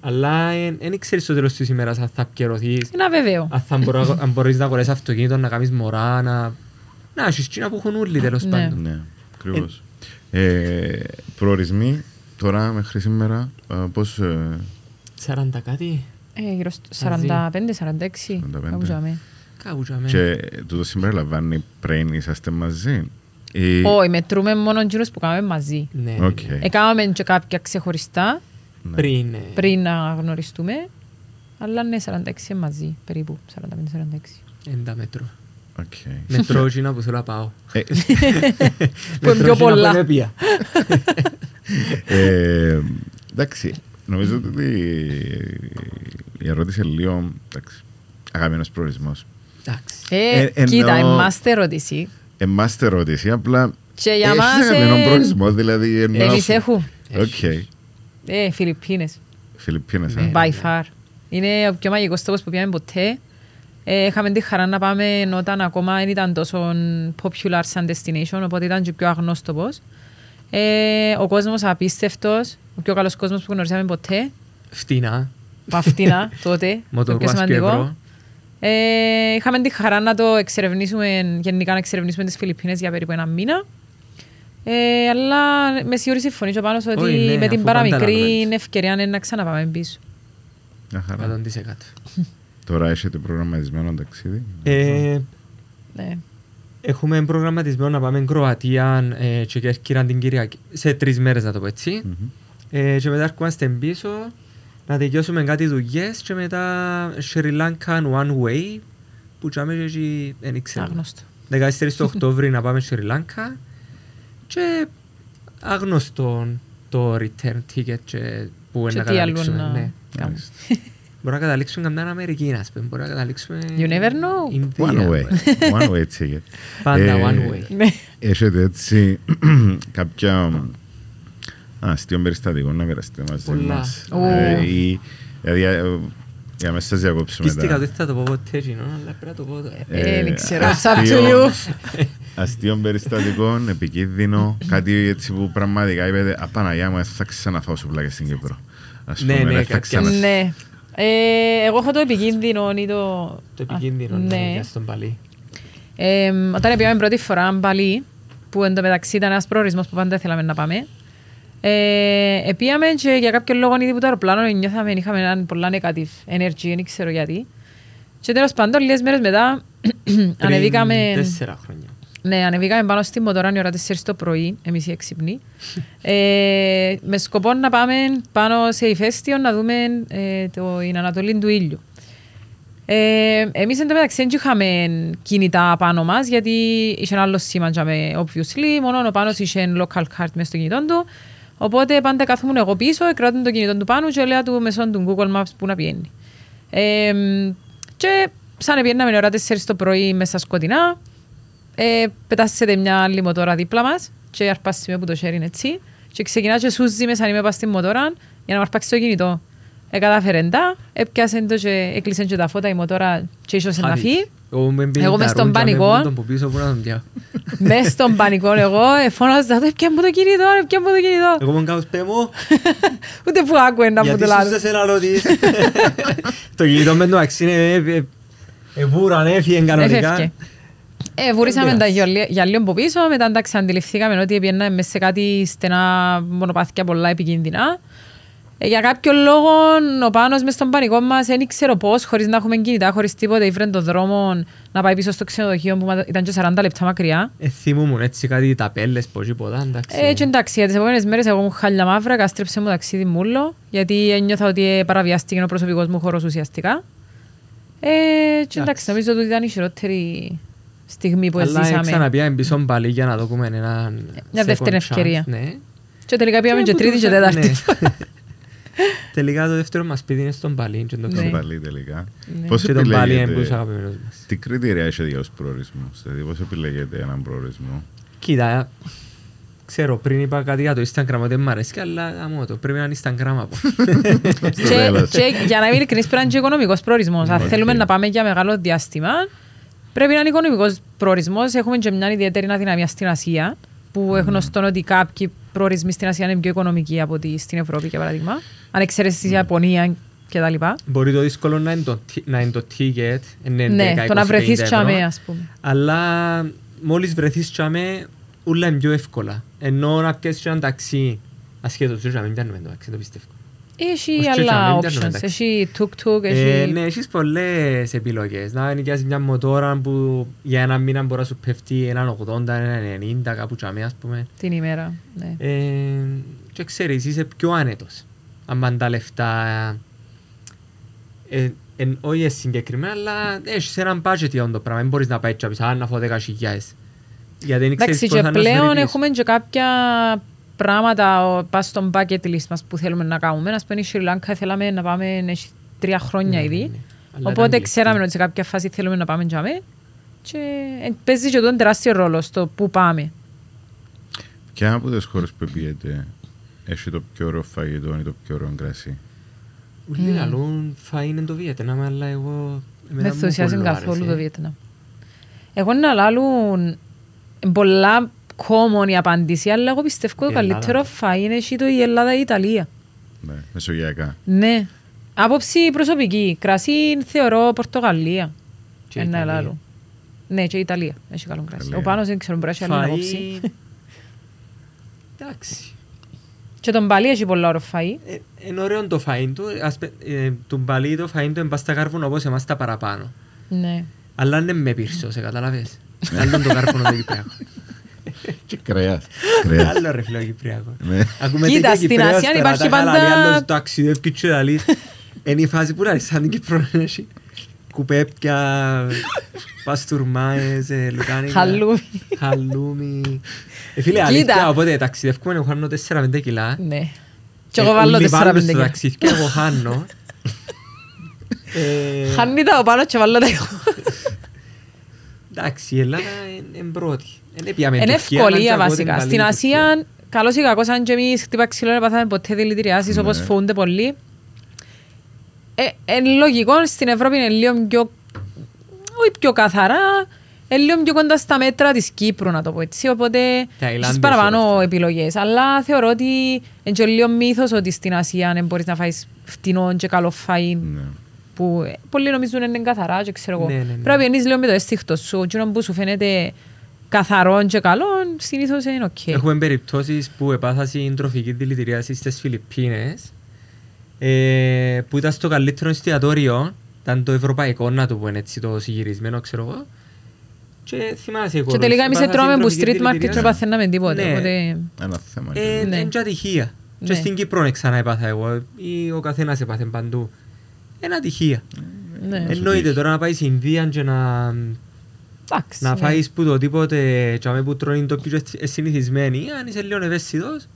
Αλλά δεν ξέρεις στο τέλος της ημέρας αν θα επικαιρωθείς, Είναι αβεβαίο. αν, θα μπορώ, αν μπορείς να αγοράσεις αυτοκίνητο, να κάνεις μωρά, να... Να έχεις εκείνα που έχουν όλοι τέλος Ναι. πάντων. Ναι, ακριβώς. Ε, προορισμοί τώρα μέχρι σήμερα ε, πώς... ε, 40 κάτι, Ε, γύρω στο Μαζί. 45-46. 45. Κάπου τζάμε. κάπου τζάμε. Και τούτο συμπεριλαμβάνει πριν είσαστε μαζί Ή- Όχι, μετρούμε μόνο εκείνους που κάνουμε μαζί. Ναι, Οκ. ναι. Έκαναμε και κάποια ξεχωριστά ναι. Πριν. ναι. πριν να γνωριστούμε. Αλλά ναι, 46 μαζί, περίπου. 45-46. Εν τα μετρώ. Οκ. Μετρώ εκείνα που θέλω να πάω. Ε, Που είναι Μετρώ πιο εκείνα πολλά. που επήα. ε, Εντάξει, νομίζω ότι η ερώτηση είναι λίγο εντάξει, αγαπημένος προορισμός. Εντάξει. Ε, Ε, εννοώ- κοίτα, εμάστε ερώτηση. Εμάς την ερώτηση, απλά Και για έχεις μας, αγαπημένο ε, προορισμό, δηλαδή εννοώ- Εμείς έχουμε. Οκ, Ε, Φιλιππίνες. Φιλιππίνες. Ναι. ε. By far. Είναι ο πιο μαγικός τόπος που πήγαμε ποτέ. Ε, είχαμε τη χαρά να πάμε όταν ακόμα δεν ήταν τόσο popular σαν destination, οπότε ήταν και πιο αγνώστοπος. Ε, ο κόσμος απίστευτος, ο πιο καλός κόσμος που γνωρίσαμε ποτέ. Φτηνά. Παυτίνα [laughs] τότε, το πιο Μοτορουάς και σημαντικό. ευρώ. Ε, είχαμε τη χαρά να το εξερευνήσουμε, γενικά να εξερευνήσουμε τις Φιλιππίνες για περίπου ένα μήνα. Ε, αλλά με σίγουρη συμφωνεί και πάνω ότι Όχι, ναι, με την αφού παραμικρή πάντα αναμένεις. είναι ευκαιρία είναι να ξαναπάμε πίσω. Μια χαρά. 100%. [laughs] Τώρα έχετε προγραμματισμένο ταξίδι; Ε, Ναι. Έχουμε προγραμματισμένο να πάμε Κροατία ε, και Κέρκυρα την Κυριακή. Σε τρεις μέρες να το πω έτσι. Μμμ. Ε, και μετά ερχόμαστε πίσω να τελειώσουμε κάτι δουλειές και μετά Sri Lanka one way που τσάμε και εκεί δεν ήξερα. Άγνωστο. 14 του [laughs] Οκτώβρη να πάμε Sri Lanka και άγνωστο το return ticket και που Και να τι άλλο καταλήξουμε. να Ναι. [laughs] κάνουμε. Μάλιστα. Μπορεί να καταλήξουμε καμιά Αμερική, ας πούμε. Μπορεί να καταλήξουμε... You never know. Ινδία, One way. μπορεί. [laughs] One way ticket. Πάντα Ε, one way. Ναι. Έχετε έτσι [clears throat] κάποια αστείο περιστατικό να μοιραστείτε μαζί Πολλά. μας. Ου. Ε, ή- Δηλαδή, ε, για να σας διακόψουμε Πίστηκα τα ότι θα το πω ποτέ, εκείνο, αλλά πρέπει να το πω τώρα. Ε, δεν ξέρω. Ε, It's up to αστείο- you. Αστείο περιστατικό, επικίνδυνο, κάτι έτσι που πραγματικά είπετε «Α, Παναγιά μου, θα ξαναφάω σουβλάκια στην Κύπρο». Ας Ναι, πούμε, ναι, δεν θα κάποια- ξανα- Ναι. Ε, εγώ έχω το επικίνδυνο ή το... Το επικίνδυνο Α, ναι. Ναι. για στον Παλί. Ε, όταν πήγαμε πρώτη φορά Μπαλί, που εντωμεταξύ ήταν ένας προορισμός που πάντα θέλαμε να πάμε, ε, επήγαμε και για κάποιο λόγο ήδη που το αεροπλάνο νιώθαμε, είχαμε έναν πολλά negative energy, δεν ξέρω γιατί. Και τέλος πάντων, λίγες μέρες μετά, [clears throat] ανεβήκαμε... Πριν τέσσερα χρόνια. Ναι, ανεβήκαμε πάνω στη μοτορά η ώρα 4 το πρωί, εμείς οι έξυπνοι, ε, με σκοπό να πάμε πάνω σε ηφαίστειο να δούμε ε, το, την ανατολή του ήλιου. Ε, εμείς εν τω μεταξύ δεν είχαμε κινητά πάνω μας, γιατί είχε ένα άλλο σήμα για με, obviously, μόνο ο Πάνος είχε local card μέσα στο κινητό του, οπότε πάντα κάθομαι εγώ πίσω, κράτουν το κινητό του πάνω και λέω του μεσόν του Google Maps που να πηγαίνει. Ε, και σαν πιέναμε ώρα 4 το πρωί μέσα σκοτεινά, ε, πετάσσεται μια άλλη μοτόρα δίπλα μας και αρπάσουμε που το sharing έτσι και ξεκινά και σούζει με σαν είμαι πας στην μοτόρα για να μου αρπάξει το κινητό. Ε, κατάφερε εντά, έπιασε το και έκλεισε και τα φώτα η μοτόρα και ίσως να φύγει. Εγώ με μπει Εγώ μες τα στον ρούτζα, με πανικό. μπουν τον που πίσω που να τον πιάω. [laughs] Μες στον πανικό εγώ ε, φώναζα το έπιαν μου το κινητό, έπιαν μου το κινητό. Εγώ μου κάπως πέ μου, [laughs] Ούτε που άκουε να μου γιατί το σου λάλλω. σε ένα ρωτή. [laughs] Το κινητό με το αξί είναι εβούραν, έφυγε κανονικά. Έφευκε. Ε, βουρήσαμε Δεν τα πειράζει. για, για λίγο από πίσω, μετά εντάξει αντιληφθήκαμε ότι πήγαιναμε μέσα σε κάτι στενά μονοπάθηκια πολλά επικίνδυνα. Ε, για κάποιο λόγο ο Πάνος μες στον πανικό μας δεν ξέρω πώς, χωρίς να έχουμε κινητά, χωρίς τίποτα, ήφερε τον δρόμο να πάει πίσω στο ξενοδοχείο που μα- ήταν και 40 λεπτά μακριά. Ε, θυμούμουν έτσι κάτι ταπέλες, πως τίποτα, εντάξει. Ε, και εντάξει, για τις επόμενες μέρες εγώ μου χάλια μαύρα, κάστρεψε μου ταξίδι μούλο, γιατί ένιωθα ότι ε, παραβιάστηκε ο προσωπικός μου χώρος ουσιαστικά. Ε, και εντάξει, νομίζω ότι ήταν η χειρότερη στιγμή που Αλλά ζήσαμε. ξαναπήγαμε πίσω πάλι για να δούμε έναν Μια second δεύτερη chance, ευκαιρία. Ναι. Και τελικά πήγαμε και που τρίτη και τους- τέταρτη. ναι. [laughs] Τελικά το δεύτερο μας σπίτι είναι στον Παλί και το Ναι. Το ξέρω. παλί τελικά. Ναι. Πώς Και τον Παλί είναι που επιλέγετε, είσαι αγαπημένος μας. τι κριτήρια έχετε για τους προορισμούς, δηλαδή πώς επιλέγετε έναν προορισμό; Κοίτα, ξέρω πριν είπα κάτι για το Instagram ότι δεν μ' αρέσει, αλλά γαμώ το, πρέπει να είναι Instagram από. [laughs] [laughs] Στο Και, τέλος. και για να είμαι ειλικρινής πρέπει να είναι και οικονομικός προορισμός. Αν Οκ. θέλουμε να πάμε για μεγάλο διάστημα, πρέπει να είναι οικονομικός προορισμός. Έχουμε και μια ιδιαίτερη αδυναμία στην Ασία, που Μμ. μμ. γνωστόν ότι κάποιοι προορισμοί στην Ασία είναι πιο οικονομικοί από ότι στην Ευρώπη, για παράδειγμα. Αν εξαιρέσεις Μμ. τη Ιαπωνία κτλ. Μπορεί το δύσκολο να είναι το, ti- να είναι το ticket, είναι Ναι, 10, το να 20, βρεθείς 50 τσάμε, ευρώ, ας πούμε. Αλλά μόλις βρεθείς τσάμε, ούλα είναι πιο εύκολα. Ενώ να πιάσεις και ένα ταξί, ασχέτως του τσάμε, δεν πιάνουμε το ταξί, το πιστεύω. Έχει Ως και άλλα τζαμί, options. εντάξει. Έχει tuk-tuk, Ε, έχει... ναι, έχεις πολλές επιλογές. Να νοικιάσεις μια μοτόρα που για ένα μήνα μπορεί να σου πέφτει έναν 80, έναν 90, κάπου τσαμί, ας πούμε. την ημέρα. Ναι. Ε, και ξέρεις, είσαι πιο άνετος. Αν τα λεφτά... Ε, εν, όχι συγκεκριμένα, αλλά έχεις έναν budget για το πράγμα. Δεν μπορείς να πάει και να πεις, «Α, να φάω 10.000». Γιατί δεν ξέρεις Εντάξει, πώς και θα να πλέον σου έχουμε και κάποια πράγματα ο, πας στον bucket list μας που θέλουμε να κάνουμε. Ας πούμε, η Σρι Λάνκα θέλαμε να πάμε έχει τρία χρόνια Ναι, ήδη. ναι, ναι. Αλλά Οπότε ήταν ξέραμε λεπτή. ότι σε κάποια φάση θέλουμε να πάμε για μέ. Και ε, παίζει και τον τεράστιο ρόλο στο που πάμε. Ποια από τις χώρες που πήγατε έχει το πιο ωραίο φαγητό ή το πιο ωραίο κρασί. Ούλοι λαλούν φαΐ είναι το Βιετνάμ, αλλά εγώ... Με εμένα μου ενθουσιάζει πολύ καθόλου άρεσε. το Βιετνάμ. Εγώ να λάλλουν πολλά common η απάντηση, αλλά εγώ πιστεύω το Η Ελλάδα. καλύτερο φαΐ είναι εσύ το η Ελλάδα ή η Ιταλία. Ναι, μεσογειακά. Ναι. Άποψη προσωπική. Κρασί θεωρώ Πορτογαλία. Και Ένα Ιταλία. άλλο. Ναι, και η Ιταλία. Έχει καλό κρασί. Ιταλία. Ο Πάνος δεν ξέρω, μπορεί να έχει άλλη άποψη. Φαΐ... Εντάξει. Και τον Παλί έχει πολλά ωραίο φαΐ. Ε, Είναι ωραίο το φαΐν του. Ας πε- ε, Του μπαλί το φαΐν του είναι πας στα κάρβουνα όπως εμάς τα παραπάνω. Ναι. Αλλά είναι με πύρσο, σε καταλαβες. Άλλο το κάρβουνο το Κυπριακό. [laughs] [laughs] Και κρέας. Κρέας. Άλλο ρε φίλο Κυπριακός. Ναι. Ακούμε Κοίτα, τέτοια στην Κυπρέας Ασία τώρα, υπάρχει τα πάντα- χαλαλεί, άλλος ταξιδεύει και λαλείς. Είναι η φάση που λέει σαν την Κύπρο έχει κουπέπια, παστουρμάες, ε, λουκάνικα. Χαλούμι. Χαλούμι. Ε, φίλε, Κοίτα. αλήθεια, οπότε ταξιδεύουμε, εγώ χάνω 4-5 κιλά. Ναι. Και εγώ βάλω Ούλοι βάλουν 4-5 στο κιλά. ταξίδι και εγώ χάνω. [laughs] Ε, Χάνει τα ο Πάνος και βάλω τα εγώ. Εντάξει, η Ελλάδα είναι είναι πρώτη. Είναι πιάμε Είναι Τουρκία, αλλά και ευκολία εγώ βασικά. την Στην καλή Τουρκία. Ασία, καλώς ή κακώς, αν και εμείς χτύπα ξύλο δεν πάθαμε ποτέ δηλητηριάσεις Ναι. όπως φοβούνται πολλοί. Ε, Είναι λογικό, στην Ευρώπη είναι λίγο πιο, όχι πιο καθαρά, είναι λίγο πιο κοντά στα μέτρα της Κύπρου, να το πω έτσι. Οπότε Ταϊλάνδες έχεις παραπάνω όλα. επιλογές. Αλλά θεωρώ ότι είναι και λίγο μύθος ότι στην Ασία δεν μπορείς να φάεις φτηνό και καλό φαΐ Ναι. που ε, πολλοί νομίζουν είναι καθαρά και ξέρω εγώ. Ναι, ναι, ναι. Πρέπει να πηαίνεις λίγο με το ένστικτο σου. Εκείνο που σου φαίνεται καθαρό και καλό, συνήθως είναι οκ. Έχουμε περιπτώσεις που επάθασαν τροφική δηλητηρίαση στις Φιλιππίνες ε, που ήταν στο καλύτερο εστιατόριο ήταν το ευρωπαϊκό να το πούμε έτσι το συγυρισμένο ξέρω εγώ και θυμάσαι Και τελικά εμείς επάθασαν τρώμε που τροφική street market και δηλητηρίαση. παθαίναμε τίποτε. Ναι. Οπότε... Ένα θέμα. Ε, Ναι. Είναι και ατυχία. Ναι. Και στην Κύπρο είναι ξανά έπαθα εγώ ή ο καθένας έπαθε παντού. Είναι ατυχία. Ναι. Ε, Εννοείται τύχει. τώρα να πάει στην Ινδία και να, Εντάξει. Να ναι. φάεις που το τίποτε και αμέ που τρώνε το πιο συνηθισμένοι, αν είσαι λίγο ευαίσθητος,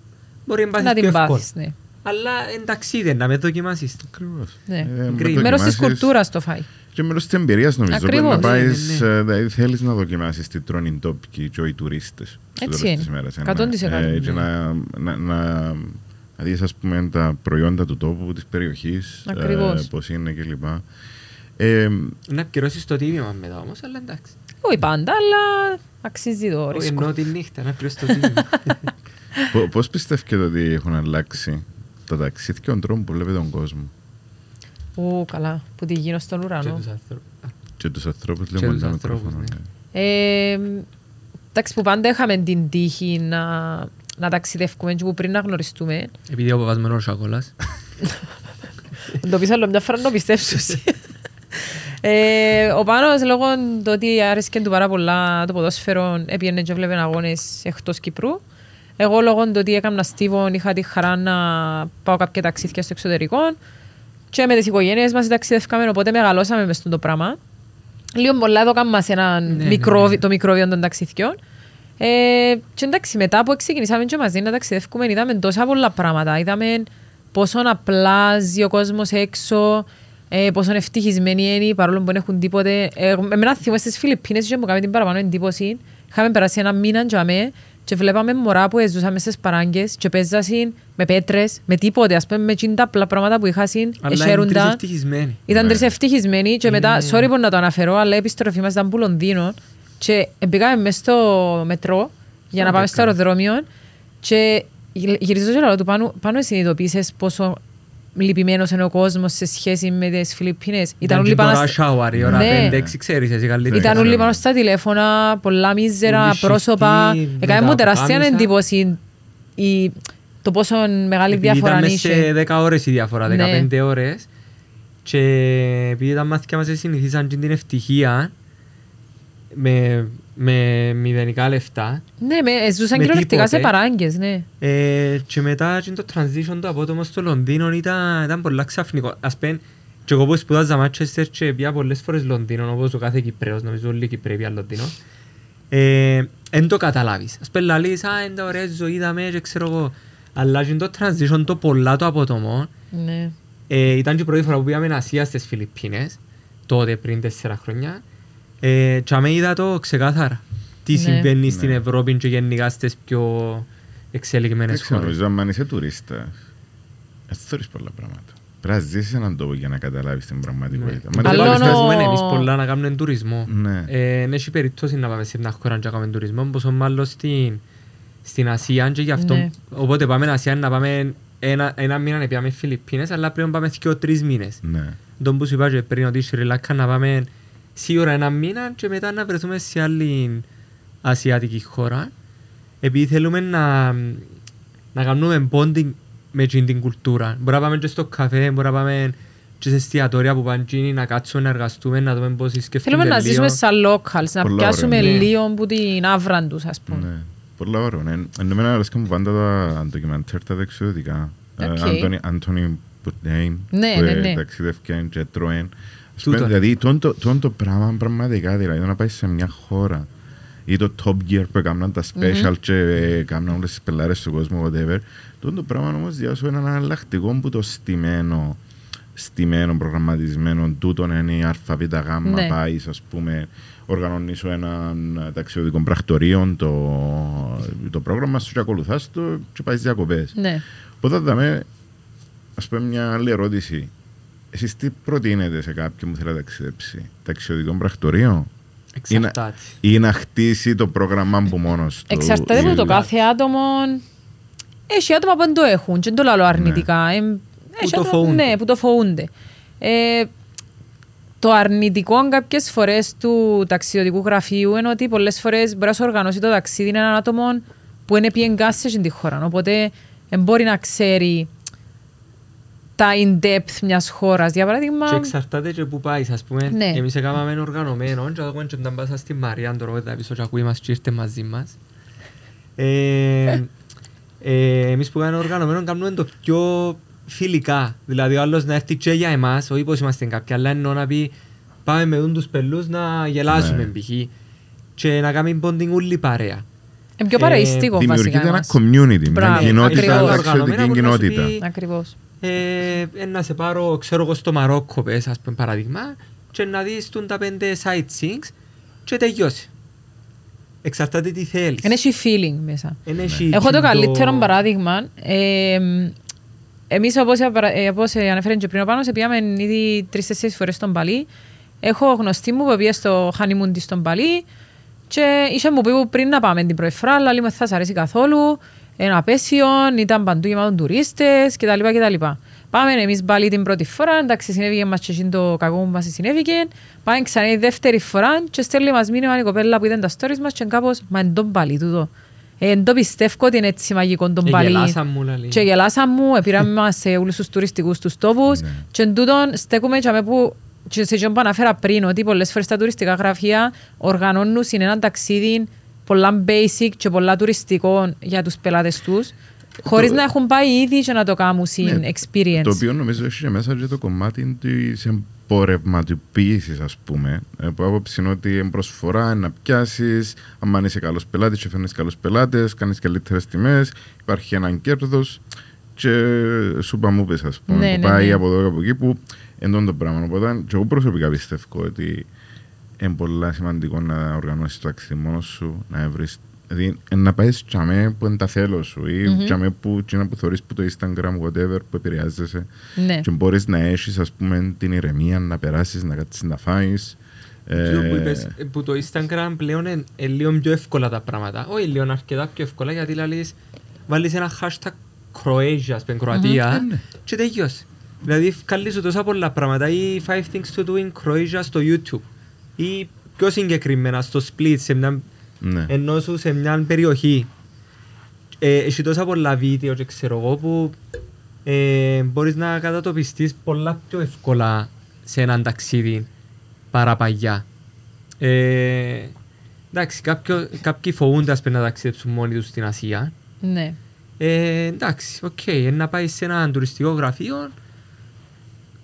μπορεί να Να πάθεις πιο την εύκολα. πάθεις, ναι. Αλλά εντάξει δεν να με δοκιμάσεις το. Ακριβώς. Ναι. Ε, με Κρίμα. Μέρος της δοκιμάσεις κουλτούρας το φάει. Και μέρος της εμπειρίας νομίζω. Ακριβώς. Πρέπει να Ναι, ναι, πάεις, ναι. ε, δηλαδή θέλεις να δοκιμάσεις τι τρώνε οι τόπικοι και οι τουρίστες. στο Έτσι τέλος είναι. της ημέρας, ε, 100%. ε, Και Ναι. να, να, να, να δεις ας πούμε τα προϊόντα του τόπου, της περιοχής, ε, Ακριβώς. πώς είναι κλπ. Ε, Να πληρώσεις το τίμημα μετά όμως, αλλά εντάξει. Όχι πάντα, αλλά αξίζει το Όχι ρίσκο. εννοώ τη νύχτα, να πληρώσεις το τίμημα. [laughs] πο- πώς πιστεύετε ότι έχουν αλλάξει τα ταξίδια και τον τρόπο που βλέπει τον κόσμο; Ού, καλά, που τη γίνω στον Και ουρανό. τους άνθρωπους. και τους ανθρώπους Και λίγο με τους τα ανθρώπους, μικρόφωνα. ναι. ναι. Ε, εντάξει, που πάντα είχαμε την τύχη να, να ταξιδεύουμε και που πριν να γνωριστούμε. Επειδή ο παπάς μου είναι ο Σακόλας. [laughs] Το πεις άλλο μια φορά να το πιστέψεις. [laughs] ε, ο Πάνος λόγω του ότι άρεσκε του πάρα πολλά το ποδόσφαιρο έπιανε και βλέπε αγώνες εκτός Κυπρού. Εγώ λόγω του ότι έκανα στίβον είχα τη χαρά να πάω κάποια ταξίδια στο εξωτερικό και με τις οικογένειες μας ταξιδεύκαμε οπότε μεγαλώσαμε μες στο πράγμα. Λίγο πολλά εδώ κάνουμε σε ένα Ναι, μικρό, ναι, ναι. το μικρόβιο των ταξιδιών. Ε, και εντάξει, μετά που ξεκινήσαμε και μαζί να ταξιδεύουμε, είδαμε τόσα πολλά πράγματα. Είδαμε πόσο απλά ζει ο κόσμος έξω, ε, πόσο ευτυχισμένοι είναι, παρόλο που δεν έχουν τίποτε. Ε, εμένα θυμώ στις Φιλιππίνες και μου κάνει την παραπάνω εντύπωση. Είχαμε περάσει ένα μήνα τζαμέ και βλέπαμε μωρά που ζούσαμε στις παράγκες και παίζασαν με πέτρες, με τίποτε, ας πούμε, με εκείνα τα απλά πράγματα που είχαν, Αλλά είναι τρεις εσέρουνταν. ευτυχισμένοι. Ήταν Ναι. τρεις ευτυχισμένοι και μετά, Είναι- sorry που να το αναφέρω, αλλά η επιστροφή μας ήταν που Λονδίνο και μπήκαμε μέσα στο μετρό για να πάμε στο Φαντάκα. αεροδρόμιο και γυ- γυρίζω και λέω του πάνω, πάνω συνειδητοποίησες πόσο λυπημένος είναι ο κόσμος σε σχέση με τις Φιλιππίνες. Ήταν όλοι και πάνω τώρα στα- shower, η ώρα Ναι. 5-6 ξέρεις εσύ καλύτερα. Ήταν ξέρω. όλοι πάνω στα τηλέφωνα, πολλά μίζερα Όλοι πρόσωπα. σιχτοί, Έκανε μου με τα τεράστια πουκάμισα. εντύπωση η, το πόσο μεγάλη Επειδή διαφορά ήταν μέσα είχε. σε 10 ώρες η διαφορά, Ναι. 15 ώρες. Και επειδή τα μάθηκια μας συνηθίσαν και την ευτυχία με, με μηδενικά λεφτά Ναι, με, ε, ζούσαν Με κυριολεκτικά σε τίποτε. παράγκες, ναι. ε, και μετά και το transition το απότομο στο Λονδίνο ήταν, ήταν πολλά ξαφνικό. Ας πούμε, και εγώ που σπουδάζα Manchester και πήγα πολλές φορές Λονδίνο, όπως ο κάθε Κυπρέος, νομίζω όλοι οι Κυπρέοι πήγαν Λονδίνο. Ε, εν το καταλάβεις. Ας πούμε, λαλείς, α, είναι τα ωραία ζωή, είδαμε και ξέρω εγώ. Αλλά και το transition το πολλά το απότομο, ναι. ε, ήταν και η πρώτη φορά που πήγαμε Ασία στις Φιλιππίνες, τότε πριν τέσσερα χρόνια. Ε, και αμέ είδα το ξεκάθαρα. Τι Ναι. συμβαίνει Ναι. στην Ευρώπη και γενικά στις πιο εξελιγμένες Δεν ξέρω, χώρες. νομίζω αν είσαι τουρίστας, δεν θεωρείς πολλά πράγματα. Πρέπει να ζήσεις έναν τόπο για να καταλάβεις την πραγματικότητα. Ναι. Μα Άλλο δεν νο- πιστεύεις- Θέλουμε εμείς πολλά να κάνουμε τουρισμό. Ναι. Ε, εν έχει περίπτωση να πάμε σε μια χώρα και να κάνουμε τουρισμό, πόσο μάλλον στην, στην Ασία και γι' αυτό. Ναι. Οπότε πάμε στην Ασία να πάμε ένα, ένα μήνα να πάμε Φιλιππίνες, αλλά πρέπει να πάμε και τρεις μήνες. Ναι. Τον που σου είπα και πριν ότι η Σρι Λάκα να πάμε σίγουρα ένα μήνα και μετά να βρεθούμε σε άλλη ασιατική χώρα. Επειδή θέλουμε να, να κάνουμε bonding με εκείνη την κουλτούρα. Μπορεί να πάμε και στο καφέ, μπορεί να πάμε και σε εστιατόρια που πάνε εκείνοι, να κάτσουμε, να εργαστούμε, να δούμε πώς σκέφτονται Θέλουμε να λίγο. ζήσουμε σαν locals, να Πολλά πιάσουμε ωραία. Ναι. λίγο που την αύρα τους, ας πούμε. Ναι. Πολλά ωραία. Ναι. Ενώ εμένα αρέσκαν μου πάντα τα ντοκιμαντέρ τα ταξιδιωτικά. Ε, OK. Anthony- Anthony Bourdain Ναι, που ναι, ε, ναι. ταξιδεύκαν και τρώεν. Ας Τούτο. πούμε, Δηλαδή, τόν το- τόν το πράγμα πραγματικά, δηλαδή, να πάει σε μια χώρα ή το Top Gear που έκαναν τα special και ε, έκαναν όλες τις πελάρες του κόσμου, whatever. Τόν το πράγμα όμως διάσω έναν εναλλακτικό που το στημένο, στημένο, προγραμματισμένο, τούτον είναι η ΑΒΓ, Ναι. πάει, ας πούμε, οργανώνεις σου έναν ταξιδιωτικό πρακτορείο, το, το πρόγραμμα σου και ακολουθάς το και πάεις διακοπές. Ναι. Οπότε θα δούμε, ας πούμε, μια άλλη ερώτηση. Εσείς τι προτείνετε σε κάποιον που θέλει να ταξιδέψει, ταξιδιωτικό πρακτορείο; Εξαρτάται. ή να χτίσει το πρόγραμμα από μόνος του. Εξαρτάται από το Ή- κάθε άτομο. Έχει άτομα που δεν το έχουν και δεν το λέω αρνητικά. Εμ, έχει το άτομα- φοβούνται. Ναι, που το φοβούνται. Ε, το αρνητικό κάποιες φορές του ταξιδιωτικού γραφείου είναι ότι πολλές φορές μπορεί να σου οργανώσει το ταξίδι έναν άτομο που είναι πιεγκάσει σε τη χώρα. Οπότε δεν μπορεί να ξέρει τα in-depth μιας χώρας. Για παράδειγμα. Και εξαρτάται και που πάεις, ας πούμε. Ναι. Εμείς έκαναμε οργανωμένο και ακόμα και όταν πάσα στη Μαρία, τώρα που θα πίσω και ακούει μας και ήρθε μαζί μας. Ε, ε, εμείς που κάνουμε οργανωμένο κάνουμε το πιο φιλικά. Δηλαδή ο άλλος να έρθει και για εμάς, όχι πως είμαστε κάποιοι, αλλά εννοώ να πει πάμε με δουν τους πελούς να γελάσουμε Ναι. π.χ. και να κάνουμε bonding όλη παρέα. Είναι πιο Ε, παραιστικό βασικά. Δημιουργείται ένα εμάς. community, μια Μπράβο, κοινότητα, ακριβώς. ταξιδιωτική Οργανωμένα που να σου κοινότητα. πει- Ακριβώς. Ε, ε, να σε πάρω, ξέρω εγώ, στο Μαρόκο, πες, ας πούμε, παράδειγμα, και να δεις τούν τα πέντε sightseeings και τελειώσει. Εξαρτάται τι θέλεις. Είναι έχει feeling μέσα. Εν Ναι. έχει Έχω το τζιν καλύτερο παράδειγμα. Ε, εμείς όπως, ε, όπως ανέφερε και πριν ο Πάνος, πήγαμε ήδη τρεις-τέσσερις φορές στον Παλί. Έχω γνωστή μου που πήγε στο honeymoon της στον Παλί και είχε μου πει που πριν να πάμε την πρώτη φορά, αλλά λέει μου θα σας αρέσει καθόλου, ένα απέσιο, ήταν παντού γεμάτον τουρίστες κτλ. κτλ. Πάμε εμείς πάλι την πρώτη φορά, εντάξει συνέβηκε μας και εκείνο το κακό που μας συνέβηκε. Πάμε ξανά η δεύτερη φορά και στέλνει μας μήνυμα η κοπέλα που ήταν τα stories μας και κάπως, μα εν τον πάλι τούτο. Ε, Εν το πιστεύω ότι είναι έτσι μαγικό τον Και Παλί. γελάσαν μου, λαλεί. Και γελάσαν μου, πήραμε [laughs] μας σε όλους τους τουριστικούς τους τόπους Ναι. και εν τούτον στέκουμε και με που και σε εκείνο που αναφέρα πριν ότι πολλές φορές τα τουριστικά γραφεία οργανώνουν σε ένα ταξίδι πολλά basic και πολλά τουριστικό για τους πελάτες τους χωρίς Το- να έχουν πάει ήδη και να το κάνουν στην Ναι, experience. Το οποίο νομίζω έχει και μέσα και το κομμάτι της εμπορευματοποίησης, ας πούμε. ε, Που άποψη είναι ότι είναι προσφορά, είναι να πιάσεις. Αν είσαι καλός πελάτης, και φέρνεις καλούς πελάτες, κάνεις καλύτερες τιμές, υπάρχει έναν κέρδος. Και σου μου πες, ας πούμε, Ναι, που ναι, πάει ναι. από εδώ και από εκεί που εντών το πράγμα. Οπότε, και εγώ προσωπικά πιστεύω ότι είναι πολύ σημαντικό να οργανώσεις το ταξίδι μόνος σου, να βρει. Δηλαδή, ε, να πάει τσαμέ που είναι τα θέλω σου ή Μμμ. τσαμέ που, τσίνα που θωρείς που το Instagram, whatever, που επηρεάζεσαι. Ναι. Και μπορείς να έχεις, ας πούμε, την ηρεμία να περάσεις, να κάτσεις να φάεις. Αυτό που Ε, είπες, ε, που το Instagram πλέον είναι ε, λίγο πιο εύκολα τα πράγματα. Όχι λίγο, είναι αρκετά πιο εύκολα γιατί λαλείς, βάλεις ένα hashtag Croatia, ας πούμε, Κροατία και τελειώσει. Δηλαδή, καλείς σου τόσα πολλά πράγματα ή 5 things to do in Croatia στο YouTube ή πιο συγκεκριμένα στο Split, σε μια, ναι. ενώ σου σε μια περιοχή. ε, έχει τόσα πολλά βίντεο και ξέρω εγώ που ε, μπορείς να κατατοπιστείς πολλά πιο εύκολα σε έναν ταξίδι παρά παλιά. Ε, εντάξει, κάποιο, κάποιοι φοβούνται ας πούμε, να ταξιδέψουν μόνοι τους στην Ασία. Ναι. Ε, εντάξει, οκ, okay, να πάει σε ένα τουριστικό γραφείο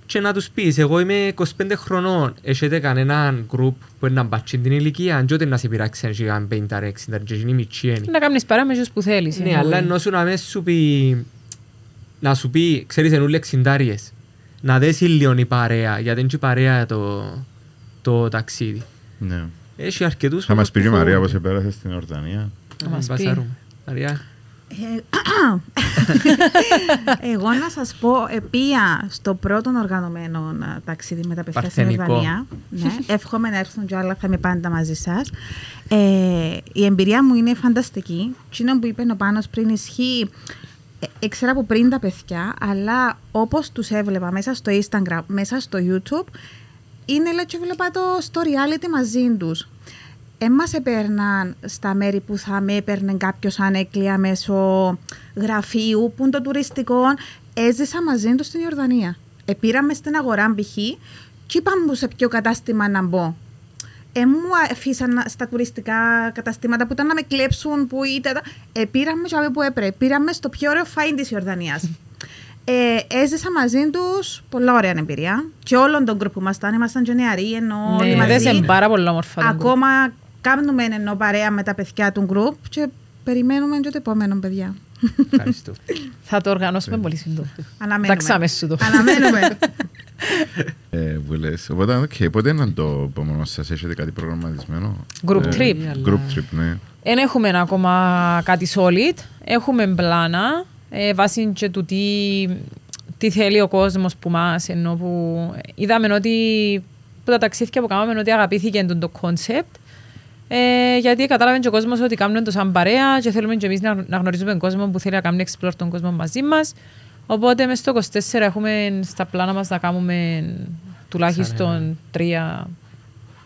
και να τους πεις, εγώ είμαι 25 χρονών, έχετε κανέναν group που είναι να μπατσιν την ηλικία, αν και να σε πειράξει αν έχει καν 50 60 και είναι μητσιένοι. Να κάνεις παρά με τους που θέλεις. Ναι, εννοεί. αλλά ενώ σου να μες σου πει, να σου πει, ξέρεις ενούλοι εξιντάριες, να δέσει λίγο η παρέα, γιατί είναι και η παρέα το, το ταξίδι. Ναι. Έχει αρκετούς Θα μας πει και η που Μαρία φοβούνται. πώς επέρασες στην Ορδανία. Να μας πει. Μπασάρουμε. Μαρία. Ε, Εγώ να σας πω, επία στο πρώτο οργανωμένο ε, ταξίδι με τα παιδιά στην Παρθενικό. Ορδανία. Ναι, εύχομαι να έρθουν κι άλλα, θα είμαι πάντα μαζί σας. Ε, η εμπειρία μου είναι φανταστική. Τι που είπε ο Πάνος πριν ισχύει, ε, έξερα από πριν τα παιδιά, αλλά όπως τους έβλεπα μέσα στο Instagram, μέσα στο YouTube, είναι λέει και βλέπα το στο reality μαζί τους. Ε, μας έπαιρναν στα μέρη που θα με έπαιρνε κάποιος ανέκλεια μέσω γραφείου, που είναι το τουριστικό. Έζησα μαζί τους στην Ιορδανία. Επήραμε στην αγορά π.χ. και είπαμε μου σε ποιο κατάστημα να μπω. Ε, μου αφήσαν στα τουριστικά καταστήματα που ήταν να με κλέψουν, που ήταν. Ε, πήραμε και που έπρεπε. Πήραμε στο πιο ωραίο φάιν της Ιορδανίας. Ε, έζησα μαζί τους πολλά ωραία εμπειρία. Και όλον τον γκρουπ που ήμασταν, ήμασταν και νεαροί, ενώ όλοι Ναι, μαζί. δες, είναι πάρα πολύ όμορφα. το Ακόμα κάνουμε ενώ παρέα με τα παιδιά του γκρουπ και περιμένουμε και το επόμενο, παιδιά. Ευχαριστώ. group. [laughs] Θα το οργανώσουμε πολύ σύντομα. Αναμένουμε. Τάξαμέ σου το. Αναμένουμε. [laughs] Ε, που λες. Οπότε, οκ, πότε είναι το επόμενο σας, έχετε κάτι προγραμματισμένο; Group Ε, trip. Group trip, ναι. Δεν έχουμε ακόμα κάτι solid. Έχουμε πλάνα. Ε, βάσει και του τι, τι θέλει ο κόσμος που μας. Ενώ που είδαμε ότι που τα ταξίδια που κάναμε ότι αγαπήθηκε το, το concept. Ε, γιατί κατάλαβε και ο κόσμος ότι κάνουμε το σαν παρέα και θέλουμε και εμείς να, να γνωρίζουμε τον κόσμο που θέλει να κάνει explore τον κόσμο μαζί μας. Οπότε μέσα στο 24 έχουμε στα πλάνα μας να κάνουμε τουλάχιστον τρία,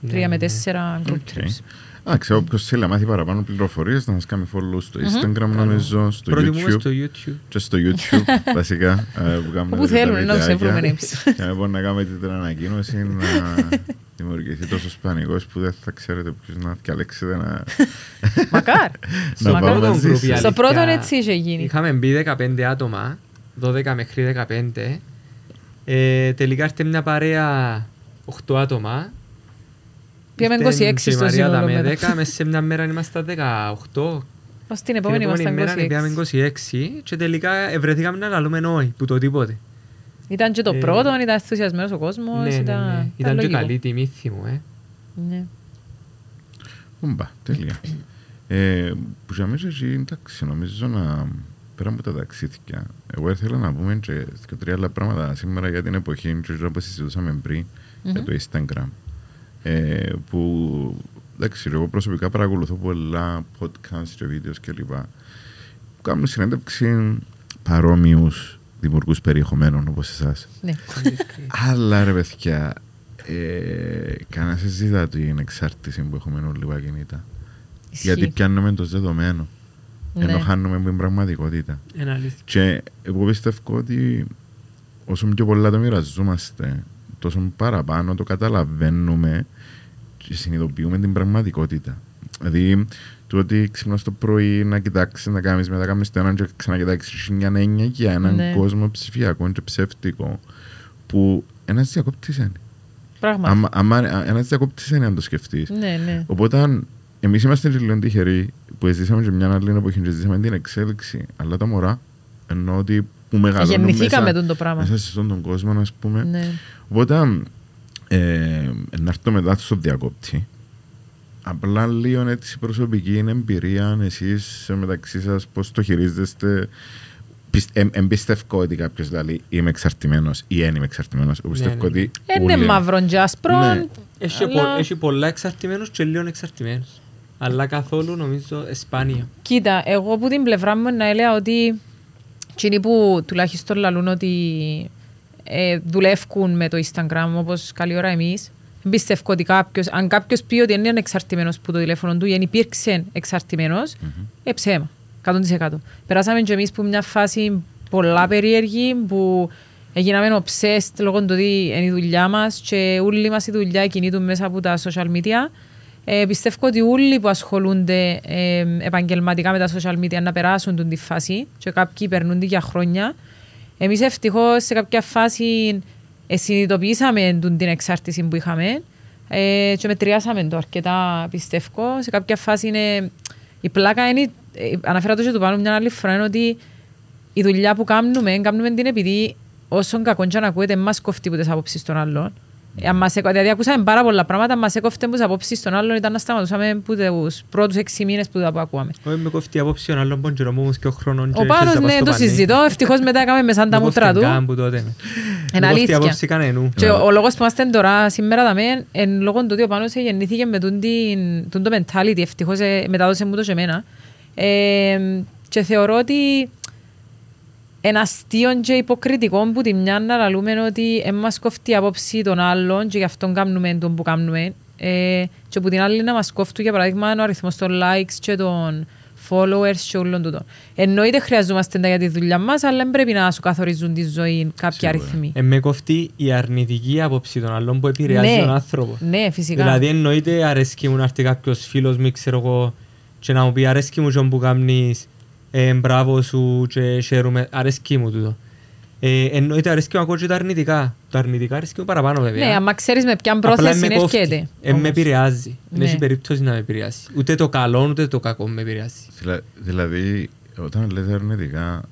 Ναι, τρία με ναι. τέσσερα group OK. trips. Α, ξέρω όποιος θέλει να μάθει παραπάνω πληροφορίες να μας κάνει follow στο Instagram νομίζω, στο Προτιμούμε YouTube στο YouTube. και στο YouTube [laughs] βασικά ε, που κάνουμε Όπου τα θέλουν, να τους βιντεάκια. βρούμε εμείς. Και να μπορούμε να κάνουμε την ανακοίνωση να [laughs] δημιουργηθεί τόσος πανικός που δεν θα ξέρετε ποιος να διαλέξετε να... [laughs] Μακάρ. Να Μακάρ. πάμε Πρώτον μαζί group, σας. η Στο αλήθεια, πρώτο έτσι είχε γίνει. Είχαμε μπει 15 άτομα, 12 μέχρι 15. Ε, τελικά ήρθε μια παρέα 8 άτομα. Πήγαμε Ήρθε 26 και η στο Μαρία σύνολο με μετά. 10, μέσα σε μια μέρα είμαστε 18. Ως την επόμενη ήμασταν μέρα 26. πήγαμε 26 και τελικά ευρεθήκαμε να λαλούμε όχι, που το τίποτε. Ήταν και το Ε, πρώτο, ήταν ενθουσιασμένος ο κόσμος. Ναι, ναι, ήταν, ναι. Ήταν και λογικό. καλή τιμή θυμού, ε. Ναι. Ομπα, τέλεια. Ε, που για μέσα εκεί, εντάξει, νομίζω να πέρα από τα ταξίδια. Εγώ ήθελα να πούμε και δύο τρία άλλα πράγματα σήμερα για την εποχή και όπως συζητούσαμε πριν για το Instagram. Ε, που εντάξει, εγώ προσωπικά παρακολουθώ πολλά podcasts και βίντεος κλπ. Που κάνουν συνέντευξη παρόμοιους δημιουργούς περιεχομένων όπως εσάς. ναι. Αλλά ρε παιδιά, ε, κανένα συζητά την εξάρτηση που έχουμε όλοι από κινητά. Ισχύει. Γιατί πιάνουμε το δεδομένο. Ενώ Ναι. χάνουμε την πραγματικότητα. Είναι αλήθεια. Και εγώ πιστεύω ότι όσο πιο πολλά το μοιραζόμαστε, τόσο παραπάνω το καταλαβαίνουμε και συνειδητοποιούμε την πραγματικότητα. Δηλαδή, το ότι ξυπνάς το πρωί να κοιτάξεις, να κάνεις μετά κάνεις το έναν και ξανακοιτάξεις έχει μια έννοια για έναν Ναι. κόσμο ψηφιακό και ψεύτικο που ένας διακόπτης είναι. Πράγματι. Άμα, άμα ένας διακόπτης είναι αν το σκεφτείς. Ναι, ναι. Οπότε εμείς είμαστε λίγο τυχεροί που ζήσαμε και μια άλλη εποχή και ζήσαμε την εξέλιξη. Αλλά τα μωρά ενώ ότι που μεγαλώνουν Γεννηθήκαμε μέσα, τον το πράγμα. μέσα σε αυτόν τον κόσμο, ας πούμε. Ναι. Οπότε ε, να έρθω μετά στο διακόπτη. Απλά λίγο έτσι προσωπική είναι εμπειρία εσείς μεταξύ σας πώς το χειρίζεστε. Πισ- εμ- Εμπιστεύω ότι κάποιος δηλαδή είμαι εξαρτημένος ή δεν είμαι εξαρτημένος. Εγώ πιστεύω ναι, ναι. ότι. Είναι όλοι- μαύρο και άσπρο. Ναι. Έχει, αλλά- πο- έχει πολλά εξαρτημένους και λίγο εξαρτημένους. Αλλά καθόλου νομίζω σπάνια. Κοίτα, εγώ από την πλευρά μου να έλεγα ότι εκείνοι που τουλάχιστον λαλούν ότι ε, δουλεύουν με το Instagram όπως καλή ώρα εμείς, πιστεύω ότι κάποιος, αν κάποιος πει ότι δεν είναι εξαρτημένος που το τηλέφωνο του ή αν υπήρξε εξαρτημένος, ε, ψέμα. 100%. Περάσαμε και εμείς που μια φάση πολλά περίεργη που έγιναμε obsessed λόγω του ότι είναι η δουλειά μας και όλη μας η δουλειά κινείται μέσα από τα social media. Ε, πιστεύω ότι όλοι που ασχολούνται ε, επαγγελματικά με τα social media να περάσουν την τη φάση και κάποιοι περνούν τη για χρόνια. Εμείς ευτυχώς σε κάποια φάση ε, συνειδητοποιήσαμε την την εξάρτηση που είχαμε ε, και μετριάσαμε το αρκετά πιστεύω. Σε κάποια φάση είναι, η πλάκα είναι, ε, αναφέρα το και του πάνω μια άλλη φορά, είναι ότι η δουλειά που κάνουμε, κάνουμε την επειδή όσον κακόν και αν ακούεται, μας κοφτεί από τις απόψεις των άλλων. Ε, αν μας έκο- δηλαδή ακούσαμε πάρα πολλά πράγματα, μας έκοφτε από τις απόψεις των άλλων, ήταν να σταματούσαμε από τους πρώτους έξι μήνες που τα που ακούαμε. Όχι με κοφτεί απόψη ο άλλον πον καιρό μου και ο χρόνων Ο Πάνος, ναι, το συζητώ, ευτυχώς μετά έκαμε με σαν τα μούτρα του. Καν που τότε. Είναι Με κοφτεί αλήθεια. απόψη κανένου. Και ο, ο λόγος που είμαστε τώρα σήμερα δαμε, εν λόγω του ότι ο Πάνος γεννήθηκε με τούν την- τούν το mentality, ευτυχώς ε, μετάδωσε μου το και εμένα. Ε, και θεωρώ ότι ένα αστείο και υποκριτικό που τη μια να λαλούμε ότι εν μας κοφτεί η απόψη των άλλων και γι' αυτόν κάνουμε τον που κάνουμε. Ε, και που την άλλη να μας κόφτουν για παράδειγμα ο αριθμός των likes και των followers και όλων τούτων. Εννοείται χρειαζόμαστε τα για τη δουλειά μας, αλλά δεν πρέπει να σου καθορίζουν τη ζωή κάποια Σίγουρα. αριθμοί. Ε, με κοφτεί η αρνητική άποψη των άλλων που επηρεάζει Ναι. τον άνθρωπο. Ναι, φυσικά. Δηλαδή εννοείται αρέσκει μου να έρθει κάποιος φίλος μου, ξέρω εγώ, και να μου πει αρέσκει μου τον που κάνεις, ε, μπράβο σου και χαίρομαι, αρέσκει μου τούτο. Ε, εννοείται αρέσκει μου ακόμα και τα αρνητικά. Τα αρνητικά αρέσκει μου παραπάνω βέβαια. Ναι, άμα ξέρεις με ποιαν Απλά πρόθεση με κόφτει. έρχεται. Ε, με όμως. επηρεάζει. Δεν Ναι. έχει περίπτωση να με επηρεάσει. Ούτε το καλό ούτε το κακό με επηρεάζει. Δηλα- Δηλαδή, όταν λέτε αρνητικά,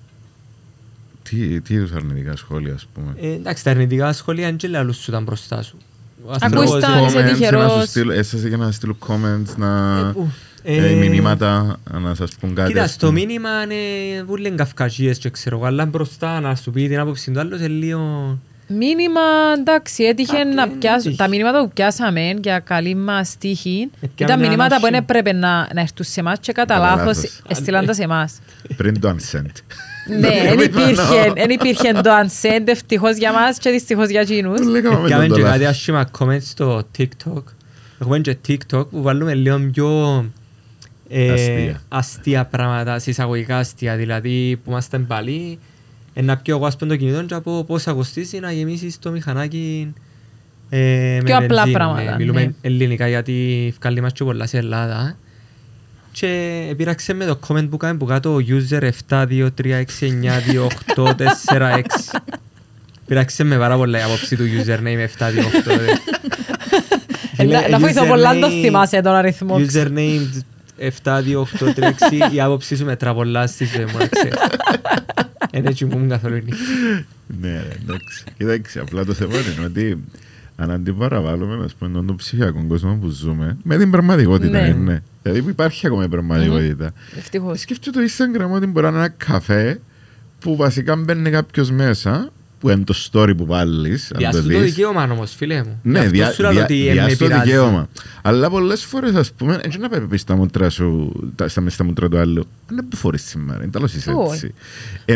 τι, τι είδους αρνητικά σχόλια, ας πούμε; Ε, εντάξει, τα αρνητικά σχόλια δεν και λαλούς σου ήταν μπροστά σου. Ο Ακούεις άνθρωπος, τα, ε, είσαι Comments, τυχερός. να σου στείλω- Έσαι για να στείλω comments, να... Ε, που, ε, ε, μηνύματα, να σας πούν κάτι. Κοίτα, ας στο πούμε. μήνυμα είναι βούλεν καυκαζίες και ξέρω εγώ, αλλά μπροστά να σου πει την άποψη του άλλου είναι λίγο... Μήνυμα, εντάξει, έτυχε Α, να και πιάσω. τύχη. Τα μηνύματα που πιάσαμε για καλή μας τύχη Ε, πια ήταν μια μηνύματα που ανάση. δεν έπρεπε να, να έρθουν σε εμάς και κατά Κατά λάθος λάθος. έστειλαν τα σε εμάς. Πριν το unsent. Ναι, δεν Μην υπήρχε, πιάνω. δεν υπήρχε το unsend ευτυχώς για μας και δυστυχώς για εκείνους. Λέγαμε με Κάμε τον και το κάτι λάθος. άσχημα comments στο TikTok. Έχουμε και TikTok που βάλουμε λίγο πιο ε, Αστεία. αστεία πράγματα, συσσαγωγικά αστεία. Δηλαδή που είμαστε πάλι, ε, να πιω εγώ ας πούμε το κινητό και από πόσα κοστίζει να γεμίσεις το μηχανάκι ε, με Πιο απλά βενζίνη. πράγματα, Ναι, μιλούμε ναι. ελληνικά γιατί βγάλει μας και πολλά σε Ελλάδα. Και επήραξε με το comment που κάνει που κάτω user 723692846. Πειράξε με πάρα πολλά η άποψη του username 728. Ε, Να να βοηθώ πολλά να το θυμάσαι τον αριθμό. Username 72836 η άποψη σου μετρά πολλά στη ζωή μου, να ξέρεις. Δεν έτσι μου ήμουν καθόλου η νύχτα. Ναι, ρε, εντάξει. Κοίταξε, απλά το θέμα είναι ότι αν αντιπαραβάλλουμε ας πούμε, τον ψηφιακό κόσμο που ζούμε με την πραγματικότητα. Ναι. Ναι. Δηλαδή που υπάρχει ακόμα η πραγματικότητα. Ευτυχώς. Σκέφτομαι το Instagram ότι μπορεί να είναι ένα καφέ που βασικά μπαίνει κάποιος μέσα που είναι το story που βάλεις, αν το Διάσου το δεις. δικαίωμα όμως, φίλε μου. Γι' Ναι, αυτό διά, σου λέω διά, ότι διά, ε, με στο πειράζει. δικαίωμα. Αλλά πολλές φορές, ας πούμε, έτσι να πρέπει στα μούτρα σου, τα, στα, στα μούτρα του άλλου. Δεν που φορείς σήμερα, είναι τέλο είσαι Όχι. έτσι.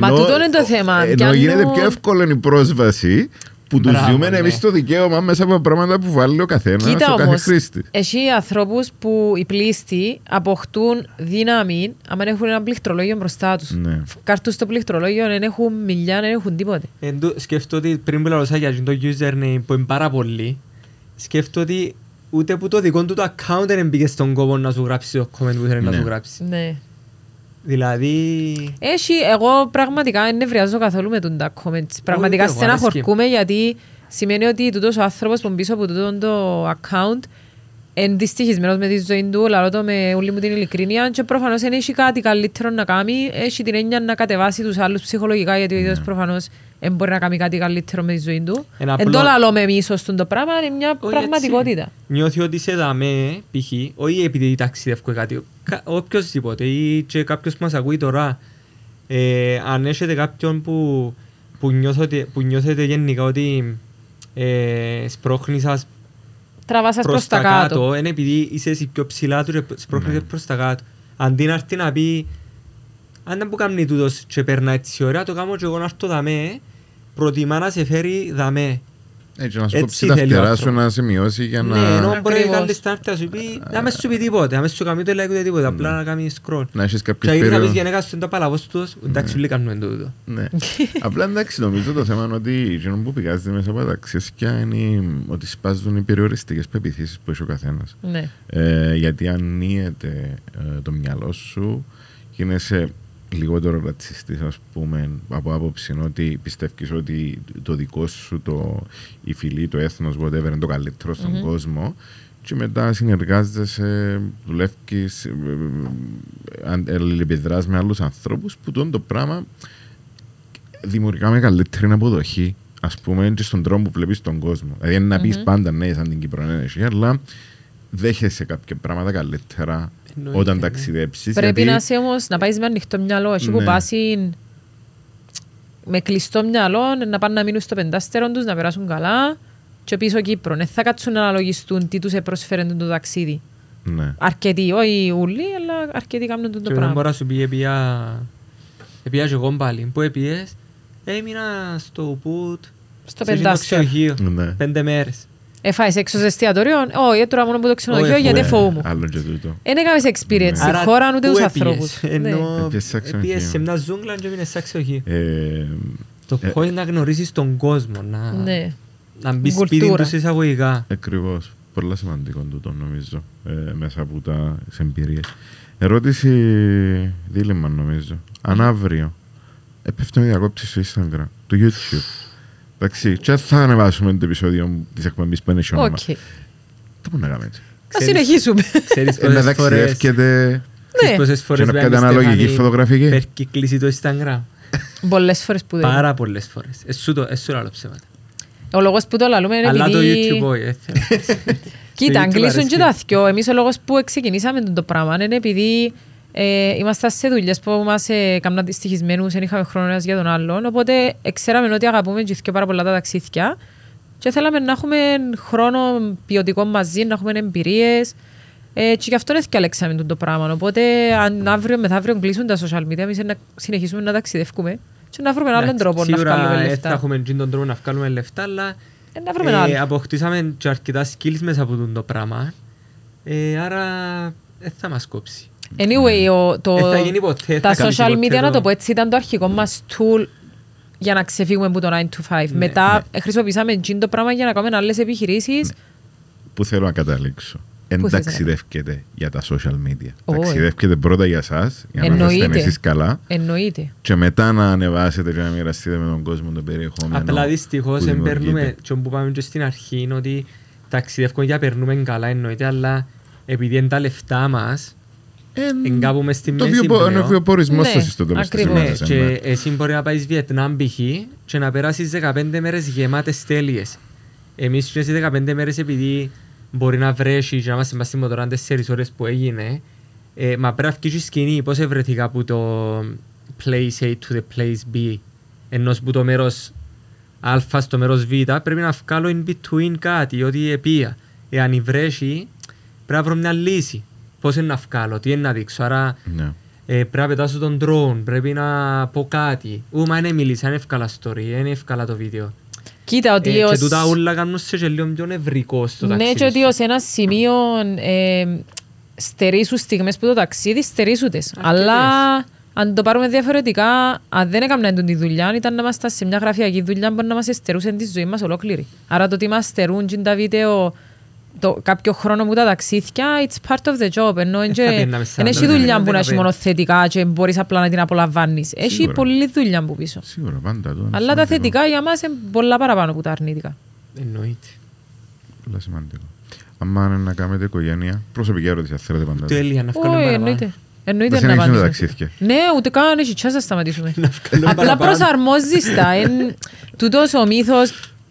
Μα τούτο είναι το θέμα. Ενώ Πιάνω- γίνεται πιο εύκολη η πρόσβαση που τους Μπράβο, ζούμε ναι. εμεί το δικαίωμα μέσα από πράγματα που βάλει ο καθένας, Κοίτα ο κάθε όμως, χρήστη. έχει ανθρώπους που οι πλήστοι αποκτούν δύναμη άμα έχουν ένα πληκτρολόγιο μπροστά τους. Ναι. Κάρτους στο πληκτρολόγιο δεν έχουν μιλιά, δεν έχουν τίποτε. Εν τω- Σκέφτομαι ότι πριν που λαλώσα για το username που είναι πάρα πολύ, σκέφτομαι ότι ούτε που το δικό του το account δεν μπήκε στον κόπο να σου γράψει το comment που θέλει να Ναι. σου γράψει. Ναι. Δηλαδή, Έχει, εγώ πραγματικά δεν νευριάζω καθόλου με τον τα comments. Πραγματικά εγώ, στεναχωρκούμε γιατί σημαίνει ότι τούτος ο άνθρωπος που πίσω από τούτο το account είναι δυστυχισμένος με τη ζωή του, λαλώ το με όλη μου την ειλικρίνεια και προφανώς δεν έχει κάτι καλύτερο να κάνει, έχει την έννοια να κατεβάσει τους άλλους ψυχολογικά γιατί ο ίδιος προφανώς δεν μπορεί να κάνει κάτι καλύτερο με τη ζωή του. Ένα Εν απλό- το λαλώ με μίσος του το πράγμα, είναι μια όχι πραγματικότητα. έτσι. Νιώθει ότι σε δαμέ, π.χ. όχι επειδή ταξιδεύω ή κάτι, κα- οποιοσδήποτε ή και κάποιος που μας ακούει τώρα, ε, αν έχετε κάποιον που, που, νιώθετε, που νιώθετε γενικά ότι ε, σπρώχνει σας Τραβάς σας προς τα κάτω, κάτω. είναι επειδή είσαι εσύ πιο ψηλά του και σπρώχνεις Ναι. προς τα κάτω. Αντί να έρθει να πει αν δεν που κάνει τούτος και περνά έτσι ωραία, το κάνω και εγώ να έρθω δαμέ, προτιμά να σε φέρει δαμέ. Έτσι να σου Έτσι κόψει τα θέλει ο φτερά σου άνθρωπος. να σε μειώσει για Ναι, να... ενώ μπορεί Ακριβώς. καλή start να σου πει να μες σου πει τίποτε, να μες σου κάνει ούτε like ούτε τίποτε, απλά να κάνεις scroll. Να έχεις Και κάποιες αν θα πεις περίοδους... γενέκα σου είναι το παλαβός τους, εντάξει όλοι κάνουν τούτο. Ναι. Απλά εντάξει, νομίζω το θέμα είναι ότι εκείνο που πηγάζει μέσα από τα ταξίδια είναι ότι σπάζουν οι περιοριστικές πεπιθήσεις που έχει ο καθένας. Ναι. Ε, γιατί ανοίγεται ε, το μυαλό σου γίνεσαι λιγότερο ρατσιστής ας πούμε από άποψη ότι πιστεύεις ότι το δικό σου το, η φυλή, το έθνος, whatever είναι το καλύτερο στον Μμμ. κόσμο και μετά συνεργάζεσαι, δουλεύεις, ε, ε, αν- αλληλεπιδράς με άλλους ανθρώπους που τον το πράγμα δημιουργικά μεγαλύτερη αποδοχή ας πούμε και στον τρόπο που βλέπεις τον κόσμο. Δηλαδή είναι να πεις Μμμ. πάντα ναι σαν την Κύπρο ναι, ναι, αλλά δέχεσαι κάποια πράγματα καλύτερα Εννοείται, όταν ναι. ταξιδέψεις. Πρέπει γιατί- να είσαι όμως να πάεις με ανοιχτό μυαλό. Εκεί που Ναι. πας είναι με κλειστό μυαλό να πάνε να μείνουν στο πεντάστερο τους, να περάσουν καλά και πίσω Κύπρο. Δεν θα κάτσουν να αναλογιστούν τι τους προσφέρει το ταξίδι. Ναι. Αρκετοί, όχι όλοι, αλλά αρκετοί κάνουν το Και μετά πράγμα. μπορεί να σου πει επία... Επία και εγώ πάλι. Πού επίες, έμεινα στο Πουτ, Στο σε εκείνο το πεντάστερο. ξενοδοχείο, Ναι. πέντε μέρες. Έφαγες έξω σε εστιατόριο, όχι, έτρωα μόνο από το ξενοδοχείο Όχι, γιατί αφού, φοβούμαι. Άλλο και τούτο. Δεν έκαμες experience στη Ναι. χώρα ούτε πού τους έπιες; ανθρώπους. Ναι. Ενώ Έπιες σε ξενοδοχείο. έπιες σε μια ζούγκλα και έμεινες σε ξενοδοχείο. Ε, Το Ε, point είναι να γνωρίσεις τον κόσμο, να, Ναι. να μπεις σπίτι Κουλτούρα. τους εισαγωγικά. Ακριβώς. Πολύ σημαντικό τούτο νομίζω ε, μέσα από τα εμπειρίες. Ερώτηση δίλημα νομίζω. Αν αύριο έπεφτε διακόψει στο Instagram, το YouTube. Εντάξει, και θα ανεβάσουμε το επεισόδιο της εκπομπής που είναι σε όνομα. Οκ. Το που να κάνουμε έτσι. Να Ξέρεις- συνεχίσουμε. Ξέρεις Ε, να πόσες φορές... ταξιδεύκετε Ξέρεις Ναι. πόσες και φορές να με πιάτε Άννη αναλογική Στεφάνη φωτογραφική. Περκυκλήσει το Instagram. Πολλές φορές που δεν. Πάρα πολλές φορές. Εσού το, εσού άλλο ψέματα. Ο λόγος που το λαλούμε είναι Αλλά το επειδή... YouTube όχι, ε, θέλω. Κοίτα, αν YouTube κλείσουν αρέσκει. και τα δυο. Εμείς ο λόγος που ξεκινήσαμε το πράγμα είναι επειδή ε, ήμασταν σε δουλειές που μας ε, κάμναν δυστυχισμένους, δεν είχαμε χρόνο ένας για τον άλλον, οπότε ε, ξέραμε ότι αγαπούμε και δυο πάρα πολλά τα ταξίδια και θέλαμε να έχουμε χρόνο ποιοτικό μαζί, να έχουμε εμπειρίες ε, και γι' αυτό δεν διαλέξαμε το πράγμα. Οπότε αν αύριο μεθαύριο κλείσουν τα social media, εμείς να συνεχίσουμε να ταξιδεύουμε και να βρούμε έναν άλλον Εντάξει, τρόπο να Σίγουρα βγάλουμε ε, θα λεφτά. έχουμε τζιν τον τρόπο να βγάλουμε λεφτά, αλλά Ε, να βρούμε έναν ε, άλλο. αποκτήσαμε και αρκετά skills μέσα από τούτο το πράγμα. Ε, άρα δεν θα μας κόψει. Anyway, ο, το, Ε, θα γίνει ποτέ, τα θα social κάνει media, ποτέ να το- το πω έτσι, ήταν το αρχικό μας tool για να ξεφύγουμε από το 9 to 5. Μετά ε, χρησιμοποιήσαμε εκείνο το πράγμα για να κάνουμε άλλες επιχειρήσεις. Που θέλω να καταλήξω. Εν Πού θες να ταξιδεύκετε για τα social media. Όχι. Ταξιδεύκετε πρώτα για εσάς, για να Εννοείται. είστε εσείς καλά. Εννοείται. Και μετά να ανεβάσετε και να μοιραστείτε με τον κόσμο το περιεχόμενο. Απλά δυστυχώς που δεν παίρνουμε, δημιουργείτε. και που πάμε και στην αρχή, είναι ότι ταξιδεύουμε για περνούμε καλά εννοείται, αλλά επειδή είναι τα λεφτά μας, Εν- εν κάπου μες στη Το μέση βιοπο- πλέον. είναι ο βιοπορισμός Ναι, σας στο τέλος της ακριβώς. Ναι, ημέρας. και ναι. εσύ μπορεί να πάεις Βιετνάμ π.χ. και να περάσεις 15 μέρες γεμάτες τέλειες. Εμείς και σε 15 μέρες επειδή μπορεί να βρέσεις και να είμαστε μας στη μοτοράν 4 ώρες που έγινε, ε, μα πρέπει να βγει και η σκηνή πώς ευρεθήκα από το place A to the place B. Ενώ που το μέρος Α στο μέρος Β πρέπει να βγάλω in between κάτι, ότι επία. Εάν βρέσει πρέπει να βρω μια λύση. Πώς είναι να βγάλω, τι είναι να δείξω. Άρα Ναι. ε, πρέπει να πετάσω τον drone, πρέπει να πω κάτι. Ού, μα είναι μιλήσα, είναι εύκολα story, είναι εύκολα το βίντεο. Κοίτα ότι Ε, ως... και τούτα όλα κάνουν σε και λίγο πιο νευρικό στο Ναι, ταξίδι και ότι σου. ως ένα σημείο ε, στερήσου στιγμές που το ταξίδι, στερήσου τες. Αλλά αν το πάρουμε διαφορετικά, αν δεν έκαναν τον τη δουλειά, ήταν να είμαστε σε μια γραφειακή δουλειά που να μας στερούσαν τη ζωή μας ολόκληρη. Άρα το ότι μας στερούν και τα βίντεο το, κάποιο χρόνο που τα ταξίδια, it's part of the job. Ενώ θα και- πιέναμε σαν δεν έχει το δουλειά που να 15. έχει μόνο θετικά και μπορείς απλά να την απολαμβάνεις. Έχει Σίγουρα. πολλή δουλειά από πίσω. Σίγουρα πάντα το είναι Αλλά τα σημαντικό. θετικά για μας είναι πολλά παραπάνω από τα αρνητικά. Εννοείται. Πολύ σημαντικό. Αν είναι να κάνετε οικογένεια, προσωπική ερώτηση, αν θέλετε πάντα. Τέλεια, να βγάλουμε Όχι, παραπάνω. εννοείται. Εννοείται Να να συνεχίσουμε τα απαντήσω. ταξίδια. Ναι, ούτε καν έχει τσάς να σταματήσουμε. [laughs] Να βγάλουμε Απλά παραπάνω. προσαρμόζεις τα. Εν- [laughs] Τούτος ο μύθος, εν- ε- ε,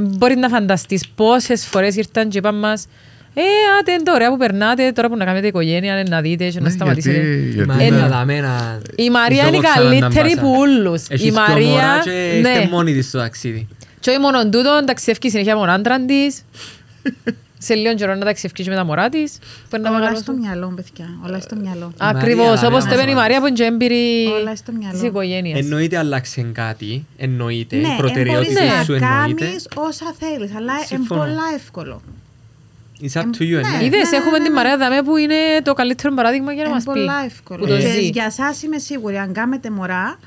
μπορεί να φανταστείς πόσες φορές ήρθαν και είπαν μας «Ε, άτε, είναι το ωραία που περνάτε, τώρα που να κάνετε οικογένεια, είναι να δείτε και να Ναι, σταματήσετε». γιατί- γιατί- Μα Εν- είναι αδαμένα. Η Μαρία είναι η Ζώο ξανά καλύτερη να που μπάσα. όλους. Έχεις Η δυο Μαρία, μωρά και ναι. είστε μόνοι της στο ταξίδι. Και όχι μόνο τούτο, ταξιδεύει συνέχεια με τον άντρα της. [laughs] σε λίγο καιρό να ταξιευκείς με τα μωρά της. που είναι να Όλα μεγαλώσουν. στο μυαλό, παιδιά. Όλα στο μυαλό. Ακριβώς, Μαρία, όπως Μαρία, το είπε η μας Μαρία που είναι και έμπειρη Όλα στο μυαλό. της οικογένειας. Εννοείται άλλαξε κάτι, εννοείται, Ναι, η εν προτεραιότητα μπορείς σου να εννοείται. κάνεις όσα θέλεις, αλλά είναι Συμφωνώ. πολλά εύκολο. It's up to you, Ναι. εννοείται. Είδες, ναι, έχουμε ναι, την ναι. Μαρία Δαμέ που είναι το καλύτερο παράδειγμα για να Είναι μας πει. πολλά εύκολο. Που το Και ζει. για εσάς είμαι σίγουρη, αν κάνετε μωρά,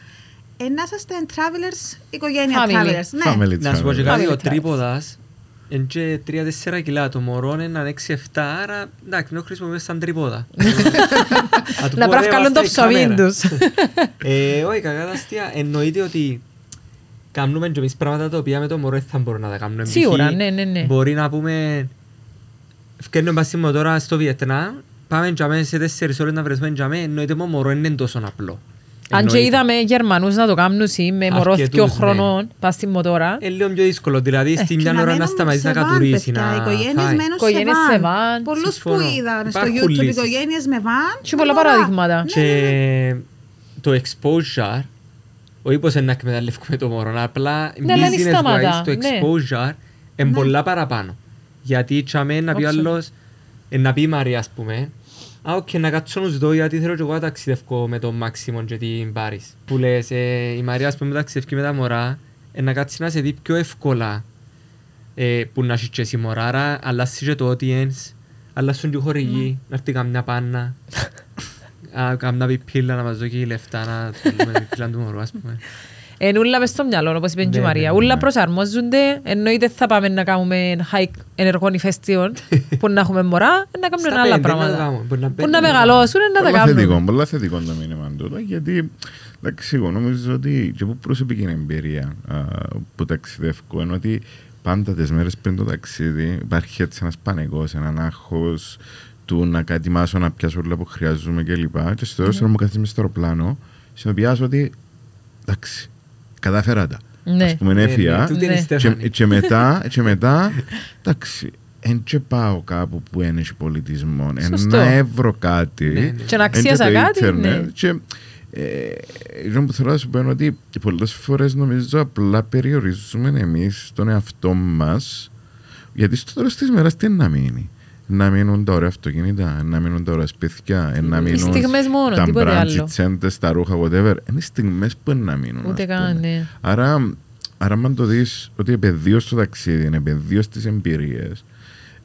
ε, να είσαστε travelers, οικογένεια Family. travelers. Ναι. Family Να σου πω και travel. κάτι, Family ο travels. Τρίποδας είναι και 3-4 κιλά, το μωρό είναι έναν 6-7, άρα εντάξει, μην το χρησιμοποιούμε σαν τρίποδα. [laughs] Να του Να πω, πρέπει ρε, να κάνουν το βάστα η ψωμί κάμερα. τους. Ε, Όχι, κακά τα αστεία. Εννοείται ότι κάνουμε και εμείς πράγματα τα οποία με το μωρό δεν θα μπορούμε να τα κάνουμε. Π.χ. Σίγουρα, ναι, ναι, ναι. Μπορεί να πούμε, φκένουμε πάση τώρα στο Βιετνάμ, πάμε για μένα σε τέσσερις ώρες να βρεθούμε για μένα, εννοείται μου μόνο είναι τόσο απλό. Αν και Εννοείται. είδαμε Γερμανούς να το κάνουν σι, με μωρό Αρκετούς, δυο ναι. χρονών, πας στη μοτόρα. Είναι λίγο πιο δύσκολο, δηλαδή στη Και μια ώρα να μένουν σταματήσει να σε βαν, κατουρίσει, παιδιά. να Οι οικογένειες φάει. μένουν Οικογένειες σε σε βαν. βαν. Πολλούς που Συμφωνώ. είδαν στο Υπάρχουν YouTube λύσεις. οικογένειες με βαν. Και πολλά μωρά. παραδείγματα. Ναι, ναι, ναι. Και το exposure, όχι πως είναι να εκμεταλλεύουμε το μωρό, απλά Ναι, αλλά είναι business σταματά, wise το ναι. exposure είναι Ναι. πολλά παραπάνω. Γιατί τσάμε να πει Όψο. άλλος, ε, να πει η Μαρία ας πούμε, Α, οκ, να κάτσω να τους δω γιατί θέλω και εγώ να ταξιδεύω με τον Μάξιμον και την Πάρης. Που λες, ε, η Μαρία ας πούμε ταξιδεύει με τα μωρά, ε, να κάτσεις να σε δει πιο εύκολα ε, που να έχεις και εσύ μωρά, άρα αλλάσσει και το audience, αλλάσσουν και οι χορηγοί, να έρθει καμιά πάνα, [laughs] Α, καμιά πιπίλα να μας δώσει λεφτά να [laughs] θέλουμε την πιπίλα του μωρού ας πούμε. Εν ούλα μες στο μυαλό, όπως είπε και η Ναι, Μαρία. ναι, Ούλα ναι. προσαρμόζονται, εννοείται θα πάμε να κάνουμε hike ενεργών ηφαιστείων [laughs] που να έχουμε μωρά, να κάνουμε Στα άλλα πέντε να το πράγματα. κάνουμε, μπορεί να Που πέντε να να το μεγαλώσουν, να τα Πολλά θετικό, κάνουμε. πολλά θετικό το μήνυμα τούτο, γιατί εντάξει, εγώ νομίζω ότι και από προσωπική εμπειρία α, που ταξιδεύω είναι ότι πάντα τις μέρες πριν το ταξίδι υπάρχει έτσι ένας πανικός, έναν άγχος του να κατημάσω, να πιάσω όλα που χρειάζομαι κλπ. Και στο τέλος mm. μου κάθεσαι μες στο αεροπλάνο, συνειδητοποιάζω ότι εντάξει, κατάφερα τα. Ναι. Ας πούμε Ναι, ναι, έφυγα τούτη είναι η Ναι. Στέφανη. και, και μετά, και μετά, εντάξει, εν και πάω κάπου που είναι έχει πολιτισμό, εν Σωστό. να έβρω κάτι, Ναι, ναι. Και να εν αξίασα το κάτι, ίντερνετ. ναι. Και, ε, εγώ που θέλω να σου πω είναι ότι πολλές φορές νομίζω απλά περιορίζουμε εμείς τον εαυτό μας, γιατί στο τέλος της μέρας τι είναι να μείνει. Να μείνουν τα ωραία αυτοκίνητα, να μείνουν τα ωραία σπίτια, να μείνουν στιγμές μόνο, τα τίποτε μπράντς, οι άλλο. τσέντες, τα ρούχα, whatever. Είναι οι στιγμές που είναι να μείνουν. Ούτε ας καν, πούμε. ναι. Άρα, άρα αν το δεις ότι επαιδείω στο ταξίδι, είναι επαιδείω στις εμπειρίες,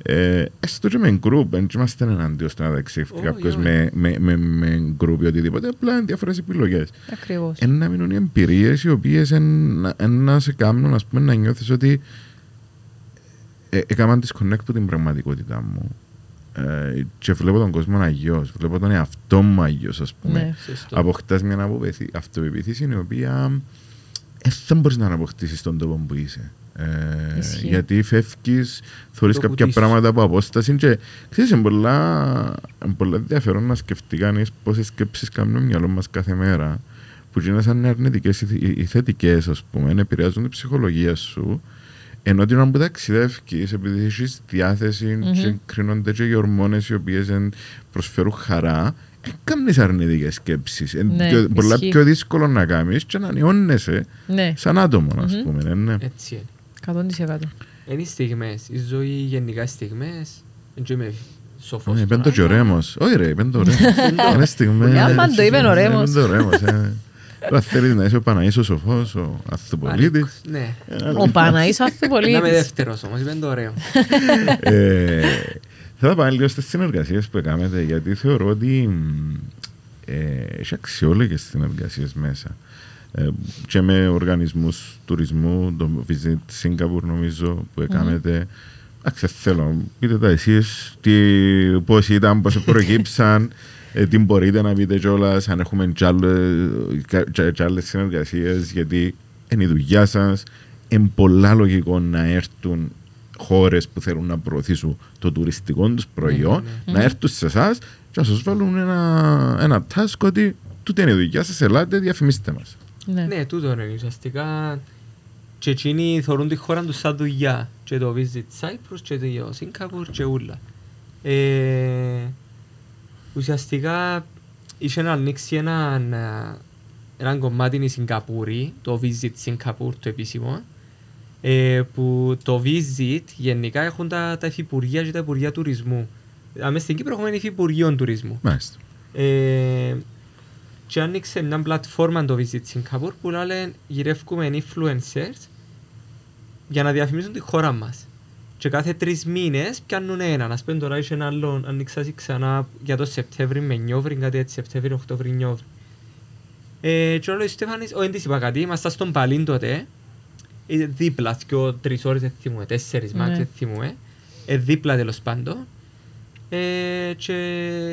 ε, έστω και με group, δεν είμαστε εναντίον στο να ταξιδεύει Όχι, κάποιος όχι. με, με, με, με group ή οτιδήποτε, απλά είναι διάφορες επιλογές. Ακριβώς. Ε, να μείνουν οι εμπειρίες οι οποίες εν, να- εν να σε κάνουν ας πούμε, να νιώθεις ότι ε, έκαναν disconnect από την πραγματικότητά μου. Ε, και βλέπω τον κόσμο αγιώς, βλέπω τον εαυτό μου αγιώς ας πούμε. Ναι. Σωστό. Αποκτάς μια αποπεθή- αυτοπεποίθηση η οποία ε, δεν μπορείς να αναποκτήσεις τον τόπο που είσαι. Ε, Ισχύει. γιατί φεύγεις, θωρείς Το κάποια κουτί σου. πράγματα από απόσταση και ξέρεις, είναι πολλά, είναι πολλά ενδιαφέρον να σκεφτεί κανείς πόσες σκέψεις κάνουν το μυαλό μας κάθε μέρα που είναι σαν αρνητικές ή, ή, ή θετικές ας πούμε, επηρεάζουν την ψυχολογία σου ενώ την ώρα που ταξιδεύεις επειδή έχεις διάθεση Μμμ. και κρίνονται και οι ορμόνες οι οποίες εν προσφέρουν χαρά δεν κάνεις αρνητικές σκέψεις. Είναι Ναι, πιο- πολλά ισχύει. πιο δύσκολο να κάνεις και να ανιώνεσαι Ναι, σαν άτομο, ας Μμμ. πούμε. ναι, ναι. Έτσι είναι. 100%. Είναι οι στιγμές. Η ζωή γενικά οι στιγμές. Δεν είμαι σοφός. Ε, τώρα, Πέντο και ο αλλά- Ρέμος. Όχι ρε, πέντο [laughs] ο Ρέμος. Είναι στιγμές. Ε, άμα το είπε ο Ε, Ρέμος. πέντο ο Ρέμος, ε. Τώρα θέλεις να είσαι ο Παναής ο σοφός, ο Αθθοπολίτης. Ναι. Ο Παναής ο Να είμαι Αθθοπολίτης. δεύτερος όμως, είμαι το ωραίο. Ε, Θέλω να πάω λίγο στις συνεργασίες που έκανατε, γιατί θεωρώ ότι μ, ε, έχει αξιόλογες συνεργασίες μέσα. Ε, και με οργανισμούς τουρισμού, το Visit Singapore νομίζω που έκανατε. Εντάξει, θέλω, πείτε τα εσείς, τι, πώς ήταν, πώς προκύψαν, ε, [laughs] τι μπορείτε να πείτε κιόλας, αν έχουμε κι άλλες, κι- κι άλλες συνεργασίες, γιατί είναι η δουλειά σας, είναι πολλά λογικό να έρθουν χώρες που θέλουν να προωθήσουν το τουριστικό τους προϊόν, ναι, να έρθουν σε εσάς και να σας βάλουν ένα, ένα task ότι τούτη είναι η δουλειά σας, ελάτε, διαφημίστε μας. Ναι. Ναι, τούτο είναι ουσιαστικά. Και εκείνοι θεωρούν τη χώρα τους σαν δουλειά. Και το Visit Cyprus και το Singapore και ούλα. Ε, ουσιαστικά είχε να ανοίξει ένα, ένα κομμάτι η Σιγκαπούρη, το Visit Singapore το επίσημο. ε, που το Visit γενικά έχουν τα, τα υφυπουργεία και τα υπουργεία τουρισμού. Αμέσως στην Κύπρο έχουμε υφυπουργείο τουρισμού. Μάλιστα. Ε, και άνοιξε μια πλατφόρμα το Visit Singapore που λέει γυρεύκουμε influencers για να διαφημίζουν τη χώρα μας. Και κάθε τρεις μήνες πιάνουν έναν. Ας πούμε τώρα είχε ένα άλλο, ανοίξα ξανά για το Σεπτέμβρη με Νιόβρη, κάτι έτσι, Σεπτέμβρη, Οκτώβρη, Νιόβρη. Ε, και όλο ο Στέφανης, ο Έντης είπα κάτι, ήμασταν στον Παλίν τότε, ε, δίπλα, και τρεις ώρες δεν θυμούμαι, τέσσερις Ναι. μάξι δεν θυμούμαι, ε, δίπλα τέλος πάντων. Ε, και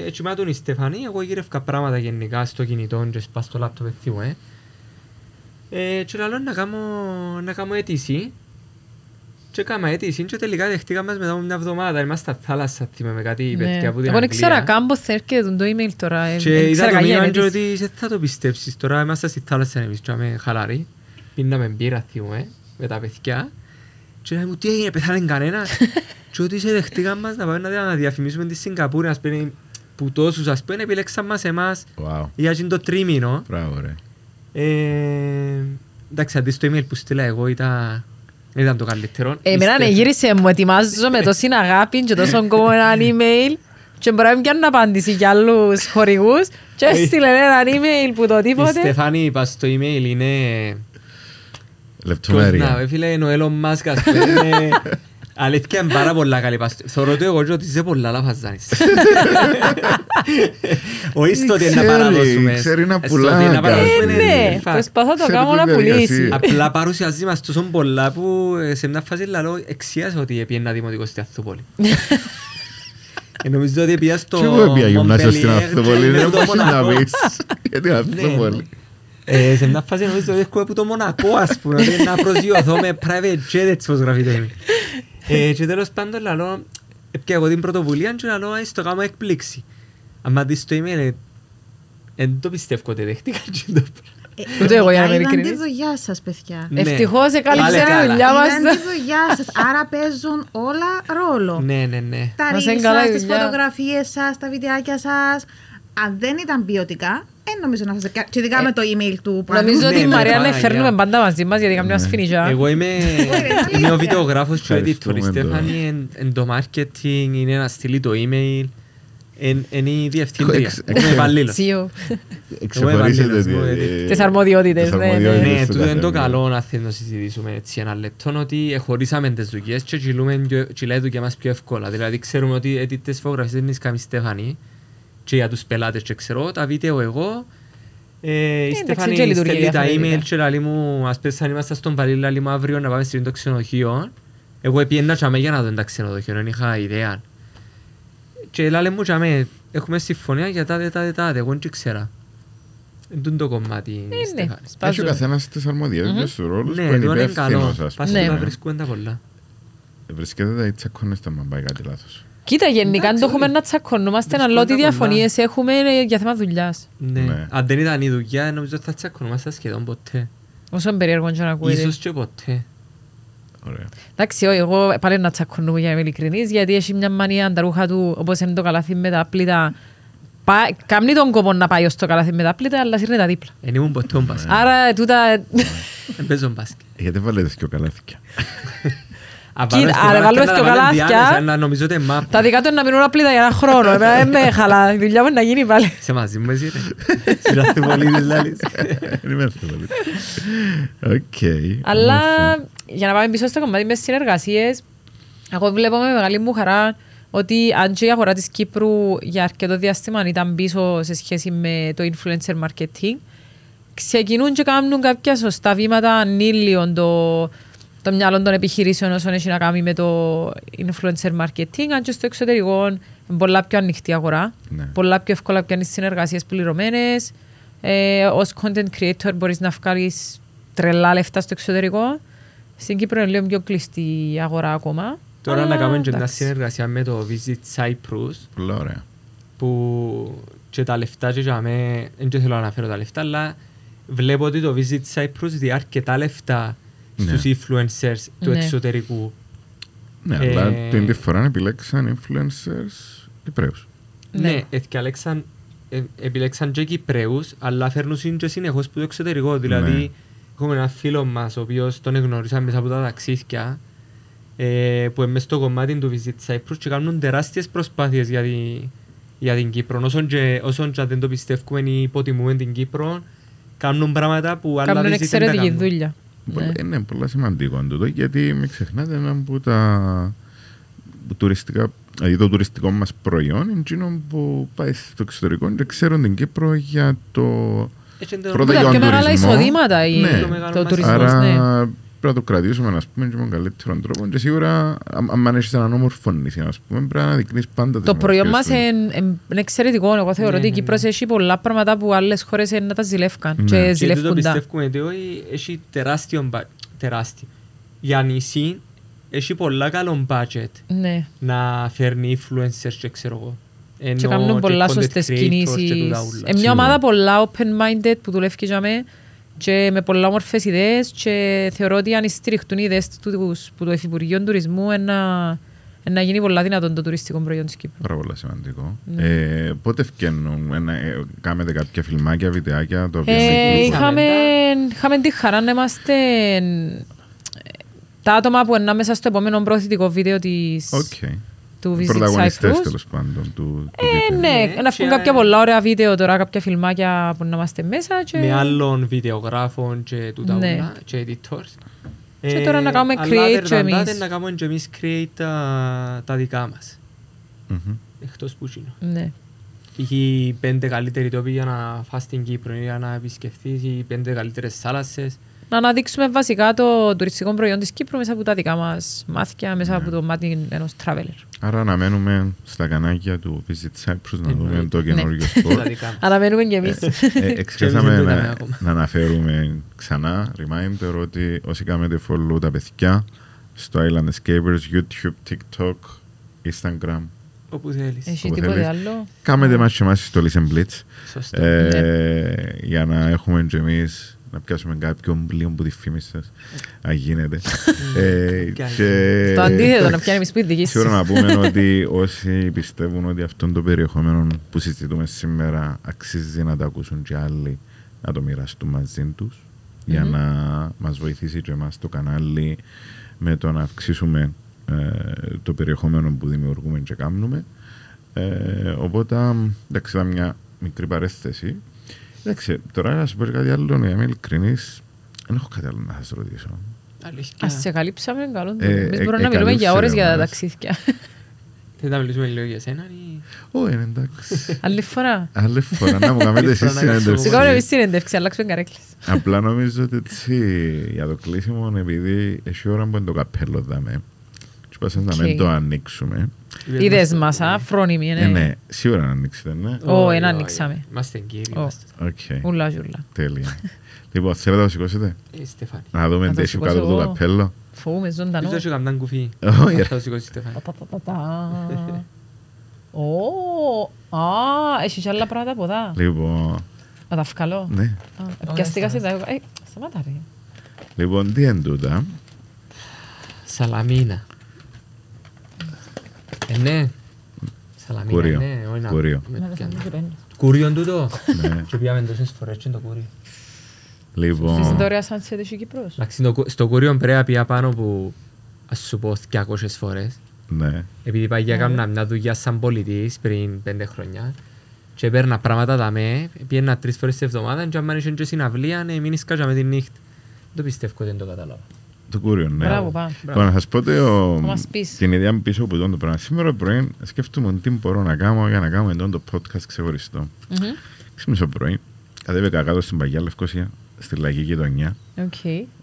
έτσι με τον η Στεφανή, εγώ γύρευκα πράγματα γενικά στο κινητό και σπά στο λάπτοπ δεν θυμούμαι. Ε, και λέω να κάνω, να κάνω αίτηση και έκανα αίτηση και τελικά δεχτήκαμε μετά από μια εβδομάδα. Είμαστε στα θάλασσα, θυμάμαι κάτι Ναι. παιδιά που την Εγώ δεν ξέρω Αγγλία. καν πώς θα έρχεται το email τώρα. ε, Και δεν είδα ξέρω το καν για μήνυμα και αίτηση. ότι δεν θα το πιστέψεις. Τώρα είμαστε στη θάλασσα εμείς και είμαι χαλαροί. Πίναμε μπύρα θυμούμε με τα παιδιά. Και λέει μου τι έγινε πεθάνε κανένας; [laughs] και ότι σε δεχτήκαν μας να πάμε να δια- να διαφημίσουμε τη Σιγκαπούρη. Ας πούμε που τόσους ας πούμε επιλέξαν μας εμάς Wow. για εκείνο το τρίμηνο. Μπράβο ρε. Ε, εντάξει, αντί στο email που στείλα εγώ ήταν, ήταν το καλύτερο. Εμένα ναι, γύρισε μου, ετοιμάζω με τόση αγάπη και τόσο κόμμα ένα email και μπορεί να μην πιάνουν απάντηση για άλλους χορηγούς και έστειλε ένα email που το Η τίποτε. Στεφάνη είπα στο email είναι... Ποιος να, Λεπτομέρεια. ε, φίλε, είναι ο Elon Musk, ας πούμε, είναι... [laughs] Αλήθεια είναι πάρα πολλά καλή παστή. Θωρώ το εγώ και ότι είσαι πολλά λαφαζάνης. [laughs] Όχι στο ότι είναι να Ξέρει, παραδώσουμε. ξέρει να στο πουλά, ότι να κάτι. παραδώσουμε Ε, είναι ναι, fact. προσπαθώ να το Ξέρω κάνω τη να διαδικασία. πουλήσει. Απλά παρουσιάζει μας τόσο πολλά που ε, σε μια φάση λαλό εξίασα ότι έπιενα δημοτικό στη Αθούπολη. Ε, Νομίζω ότι πήγα στο Και εγώ έπια γυμνάσιο στην Montpellier Αυθοπολή, και δεν το μπορείς να Μονακό. πεις. Γιατί Αυθοπολή. Ε, σε μια φάση νομίζω ότι έρχομαι από το Μονακό ας πούμε ότι να προσγειωθώ με private jet έτσι πως γράφει το email. Ε, και τέλος πάντων λαλό έπια εγώ την πρωτοβουλία και λαλό ας το κάνω έκπληξη. Αν δεις το email δεν το πιστεύω ότι δέχτηκα [laughs] και το Ε, Ούτε εγώ, για να είμαι Είδαν τη ειλικρινής. δουλειά σας, παιδιά. Ναι. Ευτυχώς έκαλυψε Πάλι ένα καλά. δουλειά μας. Είδαν τη δουλειά σας. [laughs] Άρα παίζουν όλα ρόλο. Ναι, ναι, ναι. Τα Μας reels είναι καλά σας, η τις δουλειά. φωτογραφίες σας, τα βιντεάκια σας. Αν δεν ήταν ποιοτικά, δεν νομίζω να σας... Και ειδικά με το email του που Νομίζω Ναι, ότι η ναι, Μαρία Παναγιά. φέρνουμε πάντα μαζί μας γιατί καμιά σφινιζιά. Εγώ είμαι, αλήθεια. είμαι ο βιντεογράφος και ο editor. Η Ευχαριστούμε Στέφανη εν- εν το marketing, είναι να στείλει το email. εν- Είναι η διευθύντρια. Εξ- Εγώ είμαι υπαλλήλος. Τσίο. Ξεχωρίσετε Εγώ τη- είμαι Τις αρμοδιότητες, τις ναι, ναι. αρμοδιότητες Ναι, του τούτο είναι το καθενός. καλό να θέλουμε να συζητήσουμε έτσι ένα λεπτό ότι χωρίσαμε τις δουλειές και κυλούμε πιο- κυλάει η δουλειά μας πιο εύκολα. Δηλαδή ξέρουμε ότι έτσι τις φωτογραφίες δεν είναι καμή Στέφανη και για τους πελάτες και ξέρω τα βίντεο εγώ ε, η εντάξει, Στέφανη και λειτουργεί στέλνει τα διαφορετικά. email και λέει μου ας πες αν είμαστε στον Παρίλ λέει μου αύριο να πάμε στο ξενοδοχείο εγώ επιένα και για να δω τα ξενοδοχείο δεν είχα ιδέα και λέει μου και έχουμε συμφωνία για τάδε τάδε τάδε εγώ δεν ξέρα είναι το κομμάτι ναι. Στέφανη. Έχει ο Σπάζουν. καθένας τις αρμοδιότητες τους ρόλους που Ναι, είναι τώρα είναι υπεύθυνος, καλό. ας Πας Ναι. να πούμε. βρίσκουν τα πολλά. Βρίσκεται τα τσακώνεστε αν πάει κάτι λάθος. Κοίτα, γενικά αν Εντάξει, το έχουμε όλοι. να τσακωνόμαστε, Βρίσκονται αλλά ό,τι πολλά. διαφωνίες έχουμε είναι για θέμα δουλειάς. Ναι. Ναι. Αν δεν ήταν η δουλειά, νομίζω ότι θα τσακωνόμαστε σχεδόν ποτέ. Όσο περίεργο και να ακούγεται. Ίσως και ποτέ. Ωραία. Εντάξει, όχι, εγώ πάλι να τσακωνούμε για να είμαι ειλικρινής, γιατί έχει μια μανία τα ρούχα του, όπως είναι το καλάθι με τα πλήτα. Πά- Κάμνει τον κόπο να πάει ως το καλάθι με τα πλήτα, αλλά σύρνει τα δίπλα. Εν ήμουν ποτέ ο μπάσκετ. Άρα τούτα... Εν παίζω μπάσκετ. Γιατί βάλετε και ο καλάθηκια. [laughs] Αν Κοίτα, βάλω στο άρα καλάθι, βάλω να στο τα βάλω καλάθια. ενδιάμεσα, Να νομίζω ότι μάπ. τα δικά του είναι να μείνουν απλήτα για ένα χρόνο. Εμένα δεν με χαλά. Η δουλειά μου είναι να γίνει πάλι. Σε μαζί μου εσύ ρε. [laughs] Συλλάθη πολύ της λάλης. Δεν είμαι εύκολο. Οκ. Αλλά όμορφα. για να πάμε πίσω στο κομμάτι μες συνεργασίες, εγώ βλέπω με μεγάλη μου χαρά ότι αν και η αγορά της Κύπρου για αρκετό διάστημα ήταν πίσω σε σχέση με το influencer marketing, ξεκινούν και κάνουν κάποια σωστά βήματα ανοίει λίον το, το μυαλό των επιχειρήσεων όσον έχει να κάνει με το influencer marketing, αν και στο εξωτερικό είναι πολλά πιο ανοιχτή αγορά, Ναι. πολλά πιο εύκολα πιάνεις συνεργασίες πληρωμένες, ε, ως content creator μπορείς να βγάλεις τρελά λεφτά στο εξωτερικό. Στην Κύπρο είναι λίγο πιο κλειστή η αγορά ακόμα. Τώρα Αλλά, να κάνουμε και μια εντάξει. συνεργασία με το Visit Cyprus Πολλά ωραία. που και τα λεφτά και για μέ, δεν και θέλω να αναφέρω τα λεφτά, αλλά βλέπω ότι το Visit Cyprus δει αρκετά λεφτά Ναι. Στους influencers του Ναι. εξωτερικού. Ναι, Ε, αλλά την τη φορά επιλέξαν influencers Κυπρέους. Ναι. Ναι, ευκαλέξαν, ε, επιλέξαν και Κυπρέους, αλλά φέρνουν και συνεχώς που το εξωτερικό. Δηλαδή, έχουμε ένα φίλο μας, ο οποίος τον εγνωρίσαμε μέσα από τα ταξίδια, ε, που είναι μες στο κομμάτι του Visit Cyprus και κάνουν τεράστιες προσπάθειες για, τη, για την Κύπρο. Όσον και, όσον και δεν το πιστεύουμε ή υποτιμούμε την Κύπρο, κάνουν πράγματα που άλλα Κάνουν visit δεν τα εξαιρετική κάνουν. δουλειά. Πολλά- Ναι. Είναι πολύ σημαντικό τούτο γιατί μην ξεχνάτε ένα από τα τουριστικά, δηλαδή το τουριστικό μας προϊόν είναι εκείνο που πάει στο εξωτερικό και ξέρουν την Κύπρο για το Έτσι είναι το- πρώτα Που τα για πιο τον μεγάλα τουρισμό. εισοδήματα η- Ναι. Το μεγάλο το μας- τουρισμός, Άρα ναι. Πρέπει να το κρατήσουμε ας πούμε, και με τον καλύτερο τρόπο και σίγουρα αν αν έχεις έναν όμορφο νησί ας πούμε, πρέπει να δείχνεις πάντα τις Το προϊόν μας ομορφιές του. είναι είναι εξαιρετικό. Εγώ θεωρώ Ναι, ότι η ναι, Κύπρος ναι. έχει πολλά πράγματα που άλλες χώρες είναι να τα ζηλεύκαν Ναι. και Και Και δεν το ζηλεύκουν τα. πιστεύουμε ότι έχει τεράστιο, μπα- τεράστιο. Για νησί έχει πολλά καλό budget Ναι. να φέρνει influencers και ξέρω εγώ. Και Ενώ κάνουν πολλά content σωστές creators και κινήσεις. τούτα ούλα. Είναι μια Σίγουρα. ομάδα πολλά open-minded που δουλεύει για μέ και με πολλά όμορφες ιδέες και θεωρώ ότι αν στηριχτούν οι ιδέες τους που το Υφυπουργείο Τουρισμού είναι να, είναι να γίνει πολλά δυνατόν το τουριστικό προϊόν της Κύπρου. Πάρα πολύ σημαντικό. Ναι. Ε, πότε ευκαινούν, ένα, ε, κάνετε κάποια φιλμάκια, βιντεάκια, το οποίο Ε, είναι είχαμε, είχαμε τη χαρά να είμαστε ε, τα άτομα που είναι μέσα στο επόμενο προωθητικό βίντεο της, Οκ. Του Visit Πρωταγωνιστές Cyprus. τέλος πάντων του, του Ε, βίντεο. ναι, Ναι, να βγουν και- κάποια πολλά ωραία βίντεο τώρα, κάποια φιλμάκια που να είμαστε μέσα. Και... Με άλλων βιντεογράφων και τούτα Ναι. ούλα και editors. Και τώρα να κάνουμε αλλά create other και than εμείς. that, να κάνουμε και εμείς create τα, τα δικά μας. Μμμ. Εκτός που είναι. Ναι. Π.χ. οι πέντε καλύτεροι τόποι για να φας στην Κύπρο ή για να επισκεφθείς οι πέντε καλύτερες θάλασσες. Να αναδείξουμε βασικά το τουριστικό προϊόν της Κύπρου μέσα από τα δικά μας μάθηκια, μέσα από το μάτι ενός traveler. Άρα αναμένουμε στα κανάκια του Visit Cyprus να δούμε Εννοείται. το καινούργιο Τα σπορ. δικά μας. Αναμένουμε και εμείς. Ε, Και Εξηγήσαμε εμείς δεν το να, είδαμε ακόμα. να αναφέρουμε ξανά, reminder, ότι όσοι κάνετε follow τα παιδιά στο Island Escapers, YouTube, TikTok, Instagram, Όπου θέλεις. Έχει Όπου τίποτε θέλεις. άλλο. κάνετε μας και εμάς στο Listen Blitz Σωστό. ε, για να έχουμε και εμείς να πιάσουμε κάποιον λίγο που τη φήμη σας αν γίνεται ε, Κι άλλη. και Το αντίθετο, να πιάνει εμείς που δική Σίγουρα να πούμε ότι όσοι πιστεύουν ότι αυτό το περιεχόμενο που συζητούμε σήμερα αξίζει να το ακούσουν και άλλοι να το μοιραστούν μαζί τους για Μμμ. να μας βοηθήσει και εμάς το κανάλι με το να αυξήσουμε ε, το περιεχόμενο που δημιουργούμε και κάνουμε. Ε, οπότε, εντάξει, ήταν μια μικρή παρέθεση. Εντάξει, τώρα να σου πω και κάτι άλλο, να είμαι ειλικρινής, δεν έχω κάτι άλλο να σας ρωτήσω. Αλήθεια. Ας σε καλύψαμε, καλό. Ε, Εμείς ε, μπορούμε να ε, μιλούμε για ώρες για τα καλύψε ταξίδια. [laughs] Θέλετε να μιλήσουμε λίγο για σένα ή... Ω, είναι εντάξει. Άλλη φορά. Άλλη φορά να μου κάνετε Άλλη εσείς φορά να Σηκώνουμε εμείς συνέντευξη. συνέντευξη, αλλάξουμε καρέκλες. Απλά νομίζω ότι έτσι για το κλείσιμο, επειδή έχει ώρα που είναι το καπέλο δάμε, και πάσα να μην Οκ. το ανοίξουμε. Είδες μας, α, φρόνιμοι, Ε, ναι. ναι, σίγουρα να ανοίξετε, ναι. Ω, Όχι, ένα όχι. ανοίξαμε. Είμαστε κύριοι. Ω. είμαστε. Οκ, Ούλα ζούλα. τέλεια. [laughs] Λοιπόν, θέλετε να το σηκώσετε, Ε, Στεφάνη. να δούμε Να το τι έχει κάτω από το σηκώσω εγώ. καπέλο. Φοβούμαι ζωντανό. Ίσως έχει κανέναν κουφί. [laughs] Όχι, ρε. Θα το σηκώσεις Στεφάνη. Τα, τα, τα, τα. Ω, α, έχεις και άλλα πράγματα από εδώ. Λοιπόν, Να τα βγάλω. ναι. Α, Πιαστήκα σε τα... Ε, σταμάτα ρε. Λοιπόν, τι είναι τούτα; Σαλαμίνα. Ε, ναι. Σαλαμίνα, Κουρίο. ναι. όχι να- Κουρίο. με Να δες αν πιάνω. δεν παίρνεις. Κούριον τούτο; Ναι. [laughs] Και πήγαμε τόσες φορές και είναι το κούριο. Στις Λοιπόν, δωρεάς σαν σε έχει Κύπρος. Εντάξει, το κου- στο κούριο πρέπει να πήγα πάνω που ας σου πω 200 φορές. ναι. Επειδή παγιά έκανα μια δουλειά σαν πολιτής πριν πέντε χρόνια και έπαιρνα πράγματα τα με, πήγαινα τρεις φορές την εβδομάδα και αν είχε και συναυλία, ναι, μην σκάζα με τη νύχτα. Δεν το πιστεύω ότι δεν το κατάλαβα. Το Κούριο, ναι. Μπράβο, πάμε. Λοιπόν, να σας πω ότι ο- Θα μας πεις. την ιδέα πίσω από τον το πράγμα. Σήμερα πρωί σκέφτομαι τι μπορώ να κάνω για να κάνω εντόν το podcast ξεχωριστό. Μμμ. Ξύπνησα πρωί, κατέβηκα κάτω στην Παγιά Λευκοσία, στη λαϊκή γειτονιά. Οκ.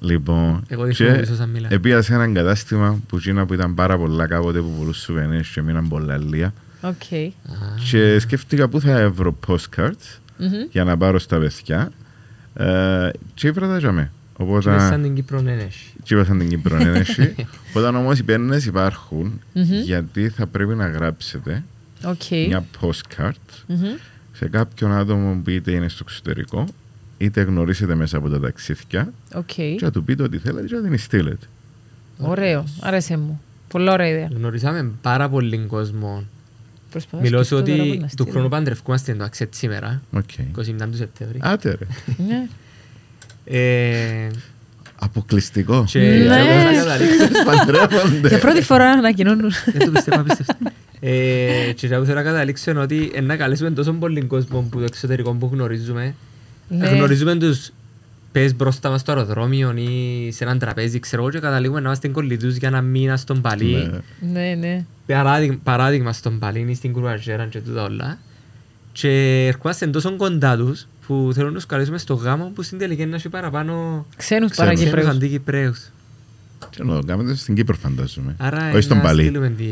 Λοιπόν, Εγώ δείχνω πίσω σαν μιλά. επήα σε έναν κατάστημα που εκείνα που ήταν πάρα πολλά κάποτε που πουλούσαν σουβενίρ και μείναν πολλά λία. Οκ. Α, Και σκέφτηκα πού θα έβρω postcards Μμμ. για να πάρω στα παιδιά. Ε, και ήβρα τα για με. και μες σαν Οπότε, την Κύπρο ναι, έχει. και είπα σαν την Κύπρο ένεση. Όταν όμως οι πέννες υπάρχουν, Μμμ. γιατί θα πρέπει να γράψετε Οκ. μια postcard Μμμ. σε κάποιον άτομο που είτε είναι στο εξωτερικό, είτε γνωρίσετε μέσα από τα ταξίδια Οκ. και να του πείτε ότι θέλετε και να την στείλετε. Ωραίο. Άρεσε μου. Πολύ ωραία ιδέα. Γνωρίσαμε πάρα πολύ κόσμο. Προσπαθώ να Μιλώ σου σκεφτώ τώρα ότι πώς να του στείλω. χρόνου παντρευκούμαστε το αξέτ σήμερα, Οκ. 29 του Σεπτέμβρη. Άτε ρε. Ναι. Ε, Αποκλειστικό. και Ναι. θα καταλήξω- Παντρεύονται. Για πρώτη φορά ανακοινώνουν. Δεν το πιστεύω απίστευτο. Ε, Και θα θέλω να καταλήξω είναι ότι ε, να καλέσουμε τόσο πολύ κόσμο που το εξωτερικό που γνωρίζουμε. Ναι. Γνωρίζουμε τους πες μπροστά μας στο αεροδρόμιο ή σε έναν τραπέζι, ξέρω εγώ, και καταλήγουμε να είμαστε κολλητούς για ένα μήνα στον Παλί. Ναι. Ναι, ναι. Παράδειγμα, παράδειγμα στον Παλί ή στην Κουρουαζέρα και τούτα όλα. Και ερχόμαστε τόσο κοντά τους που θέλουν να τους καλέσουμε στο γάμο που στην τελική είναι να έχει παραπάνω Ξένους Ξένους. Κυπρέους παρακυπρέους. αντί Κυπρέους. Και να το κάνετε στην Κύπρο φαντάζομαι. Άρα Όχι στον να Παλί. στείλουμε τη...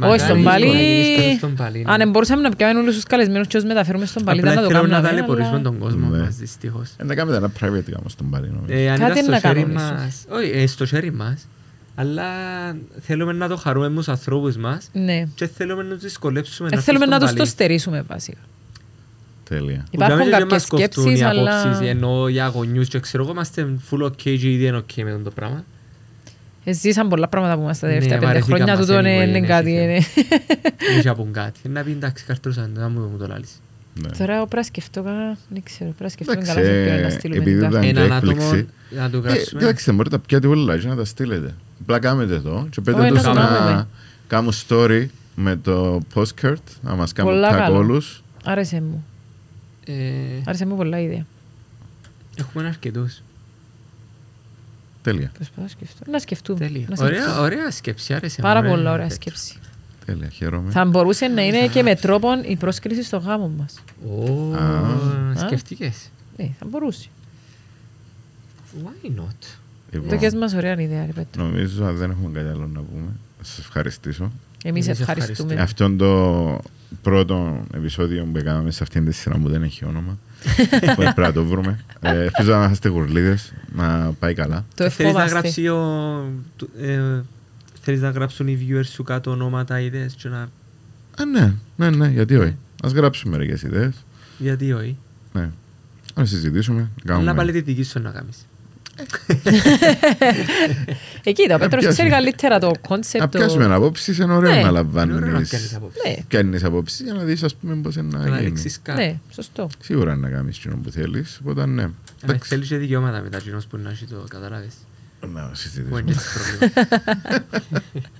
Όχι στον Μακάρι Παλί. να γίνει στέλνος στον Παλί, ναι. Αν μπορούσαμε να πιάμε όλους τους καλεσμένους και τους μεταφέρουμε στον Παλί, Απλά ήταν να το θέλουμε να κάνουμε. ταλαιπωρήσουμε αλλά- τον κόσμο Ναι. μας, δυστυχώς. Ε, να κάνετε ένα private γάμο στον Παλί νομίζω. Ε, αν Κάτι ήταν στο να χέρι κάνουμε μας, όχι, ε, στο χέρι μας, αλλά θέλουμε να το χαρούμε με τους ανθρώπους μας Ναι. και θέλουμε να τους δυσκολέψουμε Ε, έρθουν Θέλουμε στον να τους το Παλί. στερήσουμε βασικά. Τέλεια. Που για Υπάρχουν μένα και κάποιες μας κοφτούν οι σκέψεις, αλλά... απόψεις, ενώ για γονιούς και ξέρω εγώ είμαστε full ok και ήδη είναι ok με το πράγμα. Ε, Ζήσαν πολλά πράγματα που μας τα Ναι, τελευταία πέντε βαρεθήκα χρόνια. μας Τούτο anyway, είναι είναι είναι κάτι. θέμα. είναι. Δεν θα πούν κάτι. Να πει εντάξει καρτούσαν, να μου μου το λάλεις. Ναι. Τώρα εγώ πρέπει να σκεφτώ κα- δεν ξέρω, πρέπει να σκεφτούμε Εντάξει, καλά σε ποιον να ε, στείλουμε επειδή την ήταν- κάρτα. και Έναν άτομο έκπληξη. να το Ε, κάτσουμε. Κοιτάξτε, μπορείτε να πιάτε όλα και να τα στείλετε. Απλά κάνετε το και πέτε Όχι, τους να το να κάνουμε. κάνουν story με το postcard, να μας κάνουν Πολλά tag καλό. όλους. Άρεσε μου. Ε, Άρεσε μου πολλά η ιδέα. Έχουμε αρκετούς. Τέλεια, Προσπαθώ να σκεφτώ. Να σκεφτούμε. Τέλεια. να σκεφτούμε. Ωραία, ωραία σκέψη, άρεσε. Πάρα μου, ε, πολλά ωραία τέτοιο. σκέψη. τέλεια, χαίρομαι. Θα μπορούσε να είναι και με τρόπον η πρόσκληση στο γάμο μας. Ω, Α. σκεφτήκες. Ναι, θα μπορούσε. Why not? Λοιπόν, Το και μας ωραία ιδέα, ρε Πέτρο. νομίζω αν δεν έχουμε κάτι άλλο να πούμε. Να σας ευχαριστήσω. Εμείς Εμείς ευχαριστούμε. ευχαριστούμε. Αυτό το πρώτο επεισόδιο που έκαναμε σε αυτήν τη σειρά που δεν έχει όνομα. [laughs] που πρέπει να το βρούμε. Ε, Ελπίζω να είστε γουρλίδες, να πάει καλά. Το Θέλεις να ευχόμαστε. γράψει ο... του- ε, Θέλεις να γράψουν οι viewers σου κάτω ονόματα, ιδέες και να... Α, ναι, ναι, ναι, γιατί όχι. Ας γράψουμε μερικές ιδέες. Γιατί όχι. Ναι. Να συζητήσουμε. να Αλλά κάνουμε- πάλι τη δική σου να κάνεις. Εκεί το, ο Πέτρος πιάσουμε. ξέρει καλύτερα το Να κόνσεπτ. πιάσουμε απόψεις, είναι ωραίο Ναι. να Είναι ωραίο να λαμβάνεις κάνεις απόψεις. Ναι, Κάνεις απόψεις για να δεις ας πούμε πώς είναι Να να γίνει. ρίξεις κάτι. ναι, σωστό. Σίγουρα να κάνεις εκείνο που θέλεις, οπότε ναι. Αν Εντάξει. θέλεις και δικαιώματα μετά κοινός που να έχει το καταλάβεις. Να Που είναι συζητήσουμε. και τις πρόβλημα.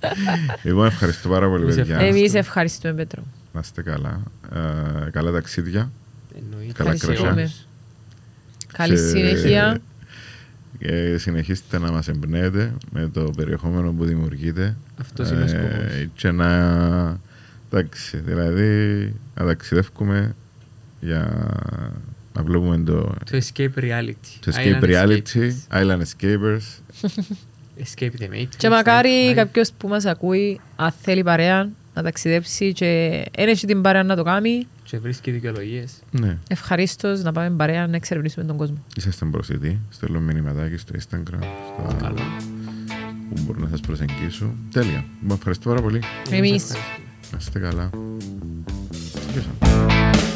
[laughs] Λοιπόν, ευχαριστώ πάρα πολύ, Εμείς παιδιά. ευχαριστούμε. Εμείς ευχαριστούμε, Πέτρο. Να είστε καλά. Ε, Καλά ταξίδια. Εννοείται. Καλά Ευχαριστούμε. κρασιά. Καλή Και- συνέχεια. Και συνεχίστε να μας εμπνέετε με το περιεχόμενο που δημιουργείτε. Αυτός είναι ο σκοπός. Ε, Και να... Εντάξει, δηλαδή να ταξιδεύουμε για να βλέπουμε το, Το escape reality. το escape Island reality, escapes. Island Escapers. Escape the Matrix. Και μακάρι Island- κάποιος που μας ακούει, αν θέλει παρέα, να ταξιδέψει και δεν έχει την παρέα να το κάνει, Και βρίσκει δικαιολογίες. Ναι, ευχαρίστως να πάμε παρέα να εξερευνήσουμε τον κόσμο. είσαστε προσιτοί. Στέλνω μηνυματάκι στο Instagram, στο Καλό. που μπορούν να σας προσεγγίσουν. Τέλεια. Λοιπόν, ευχαριστώ πάρα πολύ. Εμείς. ευχαριστούμε. Να είστε καλά. Γεια σας.